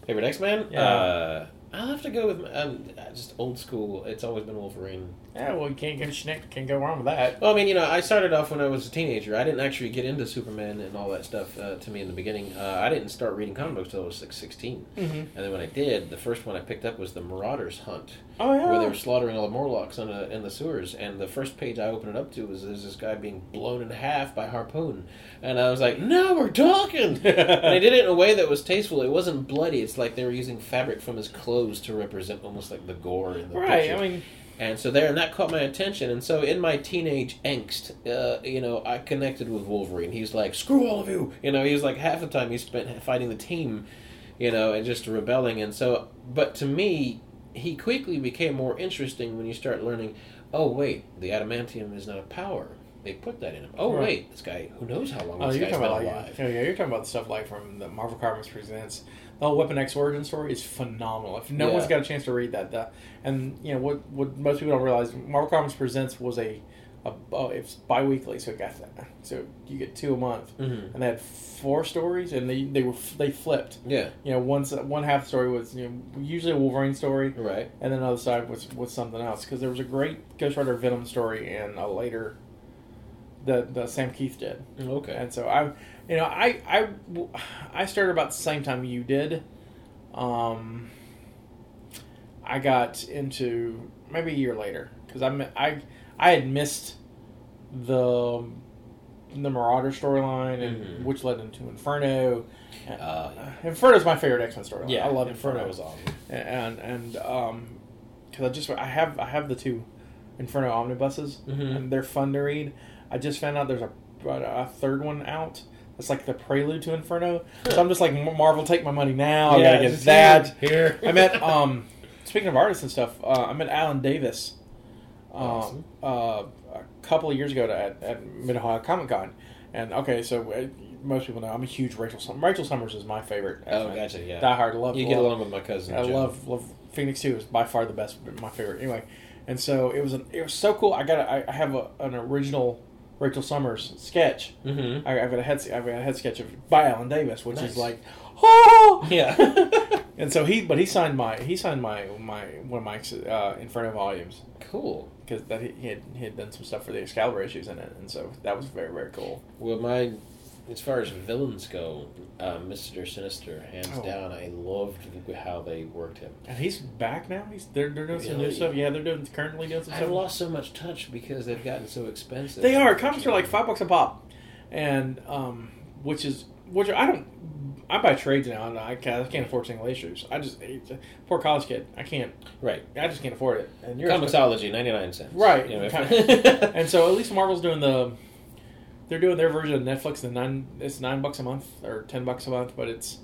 Favorite X Men? Yeah. Uh, I'll have to go with um, just old school. It's always been Wolverine. Yeah, well, you can't go schnick, can't go wrong with that. Well, I mean, you know, I started off when I was a teenager. I didn't actually get into Superman and all that stuff uh, to me in the beginning. Uh, I didn't start reading comic books till I was like 16. Mm-hmm. And then when I did, the first one I picked up was the Marauders Hunt, Oh yeah. where they were slaughtering all the Morlocks in, a, in the sewers. And the first page I opened it up to was there's this guy being blown in half by Harpoon. And I was like, now we're talking! [LAUGHS] and they did it in a way that was tasteful. It wasn't bloody. It's like they were using fabric from his clothes to represent almost like the gore in the right. picture. I mean, And so there, and that caught my attention. And so in my teenage angst, uh, you know, I connected with Wolverine. He's like, "Screw all of you!" You know, he was like half the time he spent fighting the team, you know, and just rebelling. And so, but to me, he quickly became more interesting when you start learning. Oh wait, the adamantium is not a power. They put that in him. Oh Right. wait, this guy. Who knows how long oh, this you're guy's talking been about alive? yeah, yeah, you're talking about the stuff like from the Marvel Comics presents. The whole Weapon X origin story is phenomenal. If no Yeah. one's got a chance to read that, that and you know what what most people don't realize, Marvel Comics presents was a, a oh, it's biweekly, so it got so you get two a month, Mhm. and they had four stories, and they they were they flipped. Yeah. You know, one one half story was you know usually a Wolverine story, Right. and then the other side was was something else because there was a great Ghost Rider Venom story and a later that that Sam Kieth did. Okay. And so I, you know, I I I started about the same time you did. Um, I got into maybe a year later because I I I had missed the the Marauder storyline and Mhm. which led into Inferno. Uh, Inferno's my favorite X Men storyline. yeah, I love Inferno Inferno was awesome. and and um because I just I have I have the two Inferno omnibuses Mhm. and they're fun to read. I just found out there's a a third one out. It's like the prelude to Inferno. So I'm just like Marvel, take my money now. I gotta get that. here. I met um speaking of artists and stuff. Uh, I met Alan Davis. Um, Awesome. uh, a couple of years ago at, at Mid Ohio Comic Con, and okay, so uh, most people know I'm a huge Rachel. Sum- Rachel Summers is my favorite. Oh, X-Men. gotcha. Yeah. Die Hard. Love. You get love- along with my cousin. I Joe. love love Phoenix Two is by far the best, my favorite. Anyway, and so it was an, it was so cool. I got a, I I have a, an original Rachel Summers sketch. Mm-hmm. I, I've got a head I've got a head sketch of by Alan Davis, which Nice. is like, oh Yeah. [LAUGHS] and so he but he signed my he signed my my one of my uh, Inferno volumes cool. because that he, he had he had done some stuff for the Excalibur issues in it, and so that was very very cool. Well, my as far as villains go, uh, Mister Sinister, hands Oh. down. I loved how they worked him. And he's back now. He's they're, they're doing some new stuff. Yeah, they're doing currently doing some I've stuff. lost so much touch because they've gotten so expensive. They are comics are like five bucks a pop, and um, which is which I don't. I buy trades now, and I can't, I can't afford single issues. I just it's a poor college kid. I can't. Right. I just can't afford it. And you're comiXology, ninety nine cents. Right. You know, [LAUGHS] and so at least Marvel's doing the. They're doing their version of Netflix. The nine it's nine bucks a month or ten bucks a month, but it's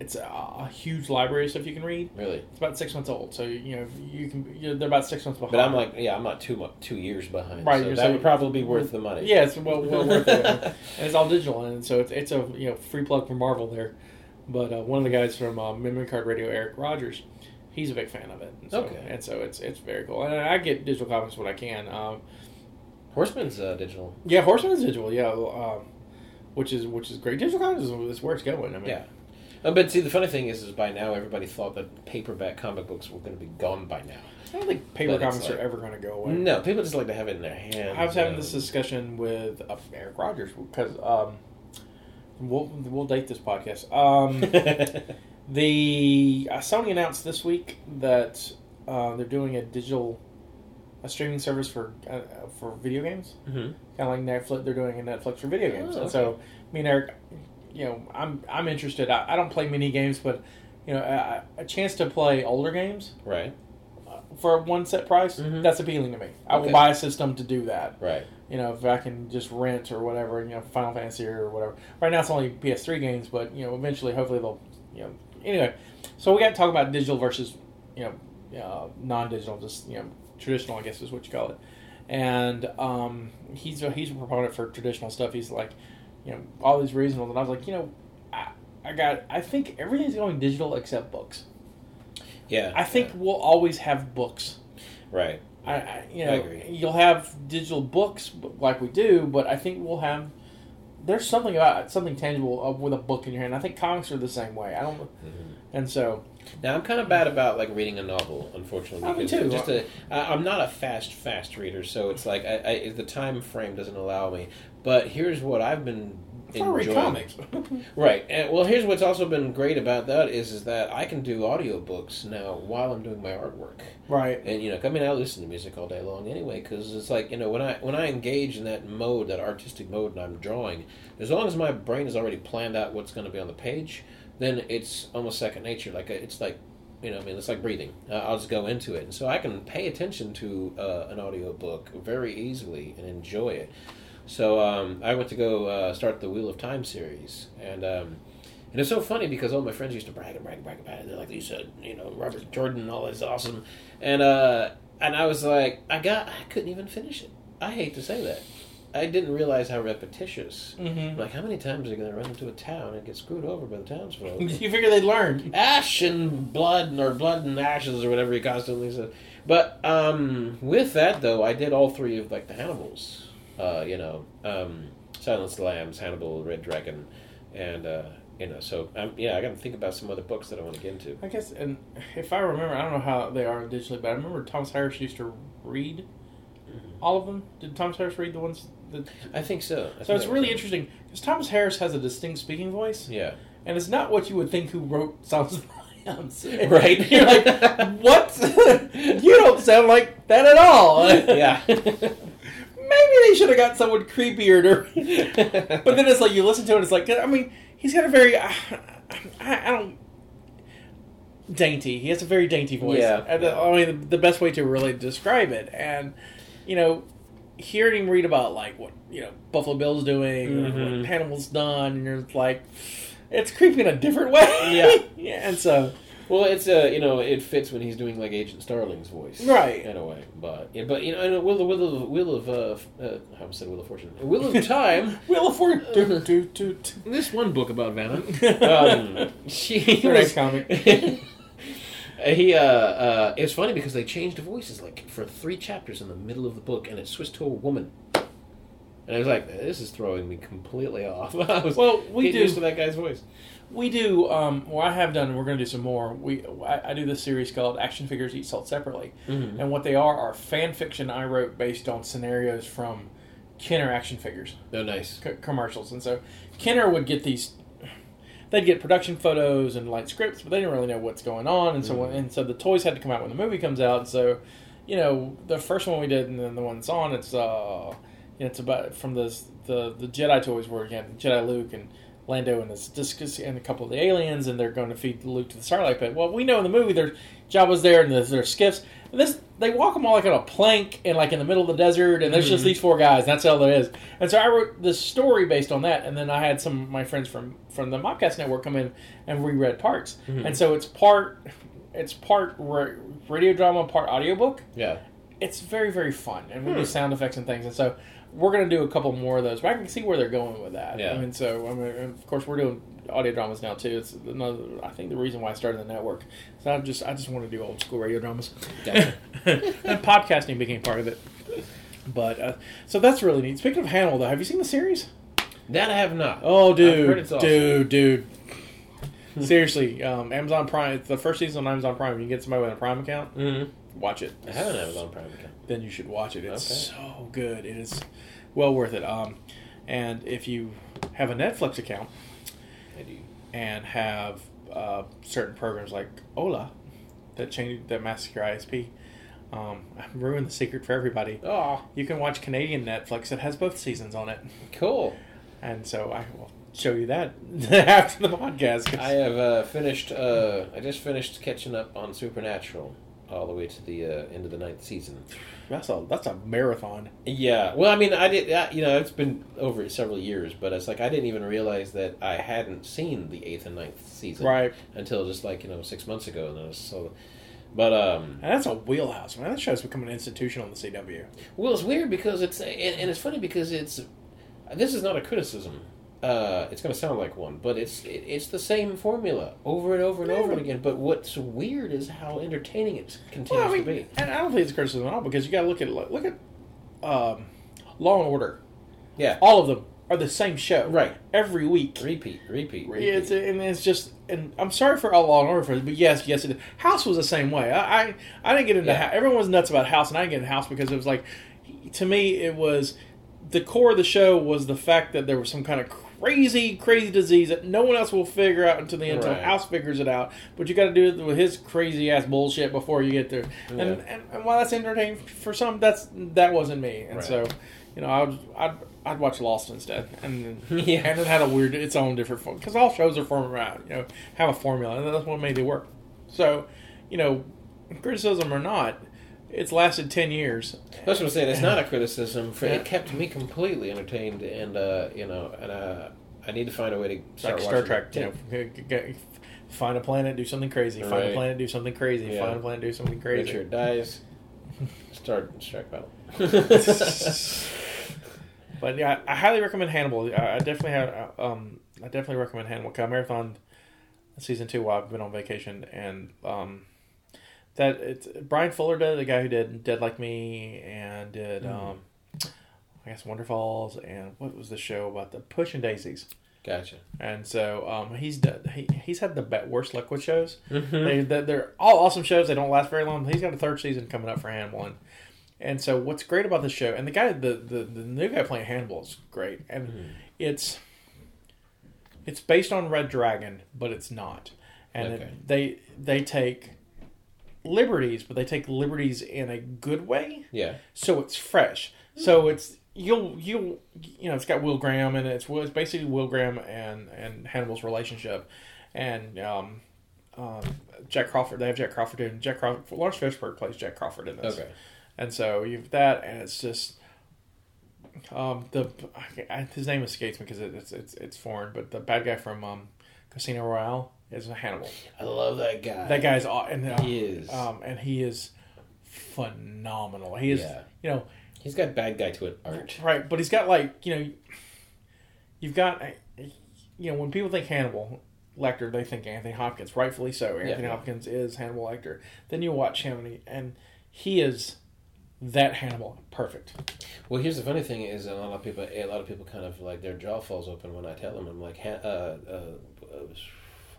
it's a, a huge library of stuff you can read. really. It's about six months old, so you know you can. You know, they're about six months behind. But I'm like, yeah, I'm not two two years behind. Right, So that saying- would probably be worth the money. Yeah, it's well, well worth it, [LAUGHS] and it's all digital, and so it's, it's a you know free plug for Marvel there. But uh, one of the guys from uh, Memory Card Radio, Eric Rogers, he's a big fan of it. And so, Okay. and so it's it's very cool, and I get digital comics when I can. Um, Horseman's uh, digital. yeah, Horseman's digital, yeah, um, which is which is great. Digital comics is, is where it's going. I mean, Yeah. Uh, but see, the funny thing is, is by now everybody thought that paperback comic books were going to be gone by now. I don't think paper But comics like- are ever going to go away. No, people just like to have it in their hands. I was having this discussion with uh, Eric Rogers because um, we'll we'll date this podcast. Um, [LAUGHS] The uh, Sony announced this week that uh, they're doing a digital a streaming service for uh, for video games, Mhm. kind of like Netflix. They're doing a Netflix for video games, Oh, and so me and Eric, you know, I'm I'm interested. I, I don't play mini games, but you know, a, a chance to play older games Right, uh, for one set price Mhm. that's appealing to me. I will buy a system to do that. right. You know, if I can just rent or whatever, you know, Final Fantasy or whatever. Right now it's only PS3 games, but you know, eventually, hopefully they'll, you know. Anyway, so we got to talk about digital versus, you know, uh, non-digital, just you know, traditional, I guess is what you call it. And um, he's a, he's a proponent for traditional stuff. He's like, you know, all these reasons, and I was like, you know, I, I got, I think everything's going digital except books. Yeah, I think we'll always have books. right. I, I you I know agree. you'll have digital books like we do, but I think we'll have there's something about something tangible of, with a book in your hand. I think comics are the same way. I don't, Mm-hmm. And so Now I'm kind of bad about like reading a novel, unfortunately. Oh, me because too. Just a, I, I'm not a fast, fast reader, so it's like I, I, the time frame doesn't allow me. But here's what I've been enjoying. comics. [LAUGHS] Right, and well, here's what's also been great about that is is that I can do audiobooks now while I'm doing my artwork. right. And you know, I mean, I listen to music all day long anyway because it's like you know when I when I engage in that mode, that artistic mode, and I'm drawing, as long as my brain has already planned out what's going to be on the page, then it's almost second nature. Like it's like you know, I mean, it's like breathing. I'll just go into it, and so I can pay attention to uh, an audio book very easily and enjoy it. So um, I went to go uh, start the Wheel of Time series, and um, and it's so funny because all my friends used to brag and brag and brag about it. They're like, "You said, you know, Robert Jordan, all this awesome," and uh, and I was like, I got, I couldn't even finish it. I hate to say that. I didn't realize how repetitious. Mm-hmm. Like, how many times are you going to run into a town and get screwed over by the townsfolk? [LAUGHS] You figure they learned. ash and blood or blood and ashes or whatever he constantly says. But um, with that though, I did all three of like the Hannibals. Uh, you know, um, Silence of the Lambs, Hannibal, Red Dragon, and uh, you know. So um, yeah, I got to think about some other books that I want to get into. I guess, and if I remember, I don't know how they are digitally, but I remember Thomas Harris used to read all of them. Did Thomas Harris read the ones? I think so. I So think it's really interesting because Thomas Harris has a distinct speaking voice, Yeah. and it's not what you would think who wrote Silence of. [LAUGHS] Right. [LAUGHS] You're like, what? [LAUGHS] you don't sound like that at all. yeah. Maybe they should have got someone creepier to. but then it's like you listen to it. It's like I mean, he's got a very I, I, I don't dainty. He has a very dainty voice. Yeah. And, uh, I mean, the, the best way to really describe it, and you know, hearing him read about like what you know Buffalo Bill's doing, Mhm. what Hannibal's done, and you're like, it's creepy in a different way. Yeah. [LAUGHS] yeah. And so Well, it's uh, you know, it fits when he's doing like Agent Starling's voice, Right. In a way, but yeah, but you know, Will, Will of Will of uh, uh, I almost said Will of Fortune, Will of [LAUGHS] Time. Wheel of Fortune. do, do, do, do. this one book about Vanna, [LAUGHS] um, she was, comic. He uh, uh, it's funny because they changed the voices like for three chapters in the middle of the book, and it switched to a woman. And I was like, "This is throwing me completely off." [LAUGHS] I was Well, we do- used to that guy's voice. We do. Um, well, I have done, and we're going to do some more. We I, I do this series called "Action Figures Eat Salt Separately," Mhm. and what they are are fan fiction I wrote based on scenarios from Kenner action figures Oh, nice. c- commercials. And so Kenner would get these. They'd get production photos and light scripts, but they didn't really know what's going on, and so Mhm. and so the toys had to come out when the movie comes out. So, you know, the first one we did, and then the one that's on, it's uh, it's about from the the the Jedi toys were again Jedi Luke and Lando and his discus and a couple of the aliens, and they're going to feed Luke to the Sarlacc Pit. Well, we know in the movie there's Jabba's there and there's, there's skiffs. And this they walk them all like on a plank and like in the middle of the desert, and there's just Mhm. these four guys. That's all there is. And so I wrote this story based on that, and then I had some of my friends from from the Mopcast Network come in and reread parts. Mhm. And so it's part it's part radio drama, part audiobook Yeah. it's very very fun and we Hmm. do sound effects and things and so we're going to do a couple more of those but i can see where they're going with that Yeah. i mean so i mean of course we're doing audio dramas now too it's another i think the reason why i started the network so i just i just want to do old school radio dramas Gotcha. [LAUGHS] and podcasting became part of it but uh, so that's really neat speaking of hannibal though have you seen the series That I have not. oh dude awesome. dude dude [LAUGHS] seriously um, amazon prime it's the first season on amazon prime you can get somebody with a prime account Mm-hmm. watch it I have an Amazon Prime account. then you should watch it. It's Okay. so good. It is well worth it. Um, and if you have a Netflix account. And have uh, certain programs like Hola that change that mask your ISP, um, [LAUGHS] I ruined the secret for everybody. Oh, You can watch Canadian Netflix It has both seasons on it, cool. and so I will show you that [LAUGHS] after the podcast. I have uh, finished. Uh, I just finished catching up on Supernatural all the way to the uh, end of the ninth season. that's a that's a marathon. Yeah. Well, I mean, I did. Uh, you know, it's been over several years, but it's like I didn't even realize that I hadn't seen the eighth and ninth season Right, until just like you know six months ago, and I was so. But um, and that's a wheelhouse, man. That show's become an institution on the CW. Well, it's weird because it's and, and it's funny because it's this is not a criticism. Uh, it's going to sound like one, but it's it, it's the same formula over and over and over Yeah. again. But what's weird is how entertaining it continues Well, I mean, to be. and I don't think it's a criticism at all because you got to look at look at um, Law and Order. Yeah, All of them are the same show, Right. Every week. Repeat, repeat, repeat. Yeah, it's and it's just and I'm sorry for all Law and Order, but yes, yes, it, House was the same way. I I, I didn't get into Yeah. House. Everyone was nuts about House, and I didn't get into House because it was like, to me, it was the core of the show was the fact that there was some kind of crazy, crazy disease that no one else will figure out until the end. Until Right. House figures it out, but you got to do it with his crazy ass bullshit before you get there. And, and and while that's entertaining for some, that's that wasn't me, and Right. so. You know, I would, I'd, I'd watch Lost instead, and [LAUGHS] Yeah. and it had a weird, its own different form because all shows are formed around, you know, have a formula, and that's what made it work. So, you know, criticism or not, it's lasted ten years. That's what I'm saying. It's not a criticism. For Yeah. it kept me completely entertained, and uh, you know, and uh, I need to find a way to start like Star Trek, you know, find a planet, do something crazy. Find a planet, do something crazy. Yeah. Find a planet, do something crazy. sure it dies. [LAUGHS] Start strike battle. [LAUGHS] But yeah, I highly recommend Hannibal. I definitely have. Um, I definitely recommend Hannibal. I marathon season two while I've been on vacation, and um, that it's Bryan Fuller did the guy who did Dead Like Me and did um, I guess Wonderfalls and what was the show about the Pushing Daisies. gotcha. And so um, he's done, he, he's had the be- worst luck with shows. [LAUGHS] Mhm. They, they're, all awesome shows. They don't last very long. He's got a third season coming up for Hannibal, and, and so what's great about the show and the guy the, the, the new guy playing Hannibal is great, and Mm-hmm. it's it's based on Red Dragon, but it's not, and Okay. it, they they take liberties, but they take liberties in a good way Yeah. so it's fresh. So it's you'll you'll you know it's got Will Graham and it's it's basically Will Graham and and Hannibal's relationship, and um, um, Jack Crawford. They have Jack Crawford in Jack Crawford. Laurence Fishburne plays Jack Crawford in this. Okay. And so you've that, and it's just um, the I, I- his name escapes me because it, it's it's it's foreign, but the bad guy from um, Casino Royale is Hannibal. I love that guy. That guy's and uh, He is. um, and he is phenomenal. He is Yeah. you know He's got bad guy to an art. Right, but he's got like you know, you've got you know when people think Hannibal Lecter, they think Anthony Hopkins, rightfully so. Anthony yeah. Hopkins is Hannibal Lecter. Then you watch him, and he, and he is that Hannibal, perfect. Well, here's the funny thing: is a lot of people, a lot of people kind of like their jaw falls open when I tell them. I'm like, uh, uh, uh,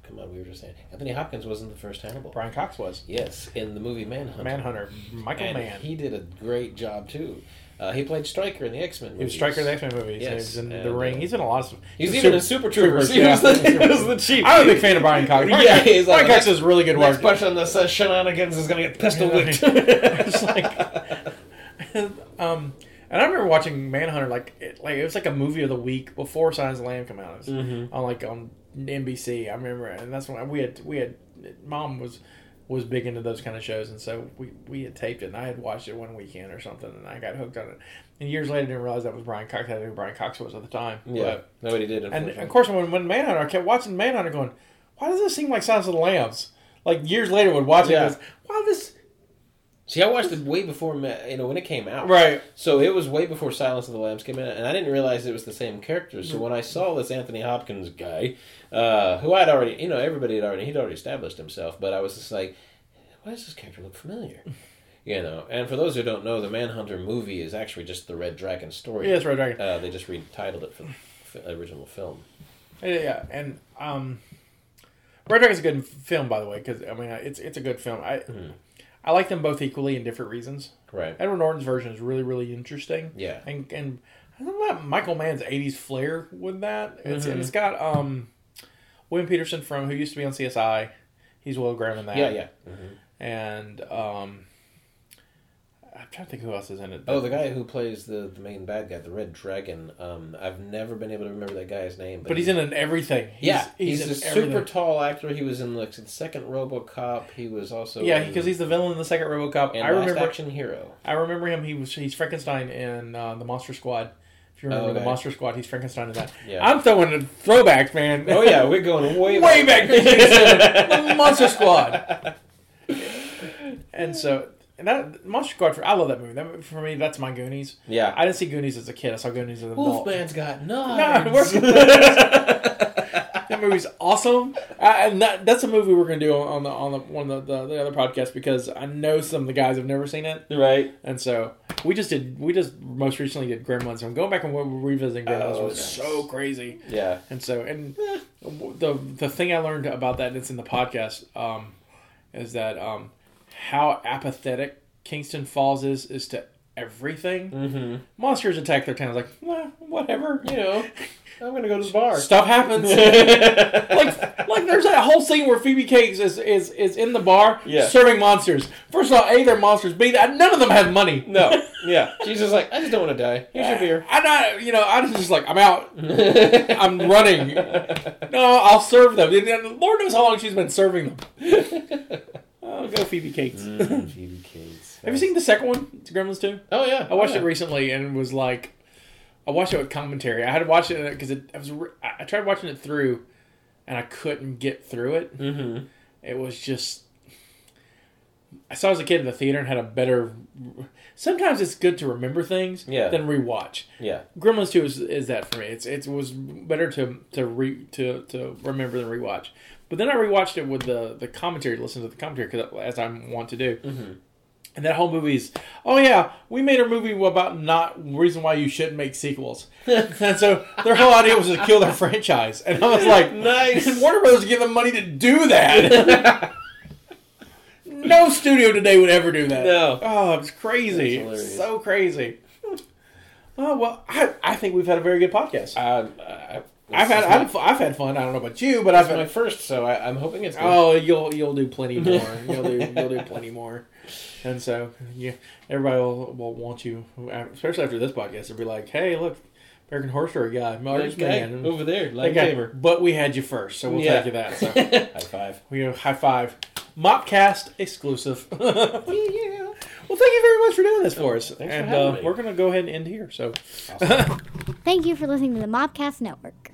come on, we were just saying Anthony Hopkins wasn't the first Hannibal. Brian Cox was Yes, in the movie Manhunt. Manhunter, Michael and Mann. He did a great job too. Uh, he played Stryker in the X Men. He was Stryker in the X Men movies. Yes, he was in and, the Ring. uh, He's in a lot of. He's He's even in Super Troopers. He, yeah. was the, he was the chief. I'm a big fan of Brian Cox. [LAUGHS] Brian Yeah, Cox, he's like, Brian Cox next- does really good Next work. person that says shenanigans is going to get pistol whipped. [LAUGHS] [LAUGHS] it's like, um, and I remember watching Manhunter like it, like it was like a movie of the week before Signs of the Lamb come out. It was Mm-hmm. on like on NBC. I remember, and that's when we had we had mom was was big into those kind of shows, and so we we had taped it, and I had watched it one weekend or something, and I got hooked on it. And years later, I didn't realize that was Brian Cox. I knew who Brian Cox was at the time. yeah, But- nobody did. and of course, when, when Manhunter, I kept watching Manhunter going, why does this seem like Silence of the Lambs? Like years later, would watch it, Yeah. and goes, wow, this See, I watched it way before, you know, when it came out. right. So it was way before Silence of the Lambs came out, and I didn't realize it was the same character. So mm-hmm. when I saw this Anthony Hopkins guy, uh, who I'd already, you know, everybody had already, he'd already established himself, but I was just like, why does this character look familiar? [LAUGHS] You know, and for those who don't know, the Manhunter movie is actually just the Red Dragon story. Yeah, that's Red Dragon. Uh, they just retitled it for the original film. Yeah, yeah, and um, Red Dragon's a good film, by the way, because I mean, it's it's a good film. I Mm-hmm. I like them both equally in different reasons. Right. Edward Norton's version is really really interesting. Yeah. and and I don't know about Michael Mann's '80s flair with that. It's and Mhm. it's got um, William Petersen from who used to be on CSI. He's Will Graham in that. Yeah, yeah. hmm and um, I'm trying to think who else is in it. Oh, the guy who plays the, the main bad guy, the Red Dragon. Um, I've never been able to remember that guy's name, but he's in it everything. He's, yeah, he's, in a super tall actor. He was in like the second RoboCop. He was also Yeah, because he's the villain in the second RoboCop. and I Last remember. Action Hero. I remember him. He was he's Frankenstein in uh, the Monster Squad. If you remember Oh, the okay. Monster Squad, he's Frankenstein in that. Yeah. I'm throwing the throwbacks, man. Oh yeah, we're going [LAUGHS] way way back to [LAUGHS] Monster Squad. And so, and that Monster Squad, for, I love that movie. That movie, for me, that's my Goonies. Yeah, I didn't see Goonies as a kid. I saw Goonies as an adult. Wolfman's got knives. we're- [LAUGHS] that movie's awesome, uh, and that, that's a movie we're gonna do on the on the one of the, the, the other podcasts because I know some of the guys have never seen it, right. and so we just did. We just most recently did Gremlins. I'm going back and we're revisiting Gremlins. Oh, was nice. so crazy. Yeah. And so, and the the thing I learned about that, and it's in the podcast, um, is that um, how apathetic Kingston Falls is is to everything. Mm-hmm. Monsters attack their town. It's like, well, whatever. You know, [LAUGHS] I'm gonna go to the bar. Stuff happens. [LAUGHS] like, like there's that whole scene where Phoebe Cates is, is, is in the bar Yeah. serving monsters. First of all, A, they're monsters. B, that none of them have money. no. [LAUGHS] Yeah. She's just like, I just don't want to die. Here's your beer. I'm not, you know, I'm just like, I'm out. I'm running. No, I'll serve them. Lord knows how long she's been serving them. Oh, go Phoebe Cates. Mm, Phoebe Have you seen the second one? It's Gremlins 2? Oh yeah. I watched oh, yeah. it recently and was like, I watched it with commentary. I had to watch it because it, I was I tried watching it through, and I couldn't get through it. Mm-hmm. It was just. I saw it as a kid in the theater and had a better. Sometimes it's good to remember things Yeah. than rewatch. Yeah. Gremlins Two is, is that for me. It's it was better to to re to, to remember than rewatch. But then I rewatched it with the the commentary, listen to the commentary because as I want to do. Mhm. And that whole movie's oh yeah, we made a movie about not reason why you shouldn't make sequels. [LAUGHS] and so their whole idea was to kill their franchise. And I was like, Nice. and Warner Brothers give them money to do that. [LAUGHS] no studio today would ever do that. No. Oh, it's crazy. It's so crazy. Oh well, I, I think we've had a very good podcast. Uh, I, I've had I've, I've had fun. I don't know about you, but I've It's my first, so I, I'm hoping it's good. Oh, you'll you'll do plenty more. You'll do you'll do plenty more, [LAUGHS] and so yeah, everybody will, will want you, especially after this podcast. They'll be like, "Hey, look, American Horror Story guy, Marcus That Man, over there, That guy- lightsaber. But we had you first, so we'll Yeah. take you that. So [LAUGHS] High five. we go high five, Mopcast exclusive. [LAUGHS] Well, thank you very much for doing this for us, Thanks and having uh, me. we're gonna go ahead and end here. So. [LAUGHS] Thank you for listening to the Mopcast Network.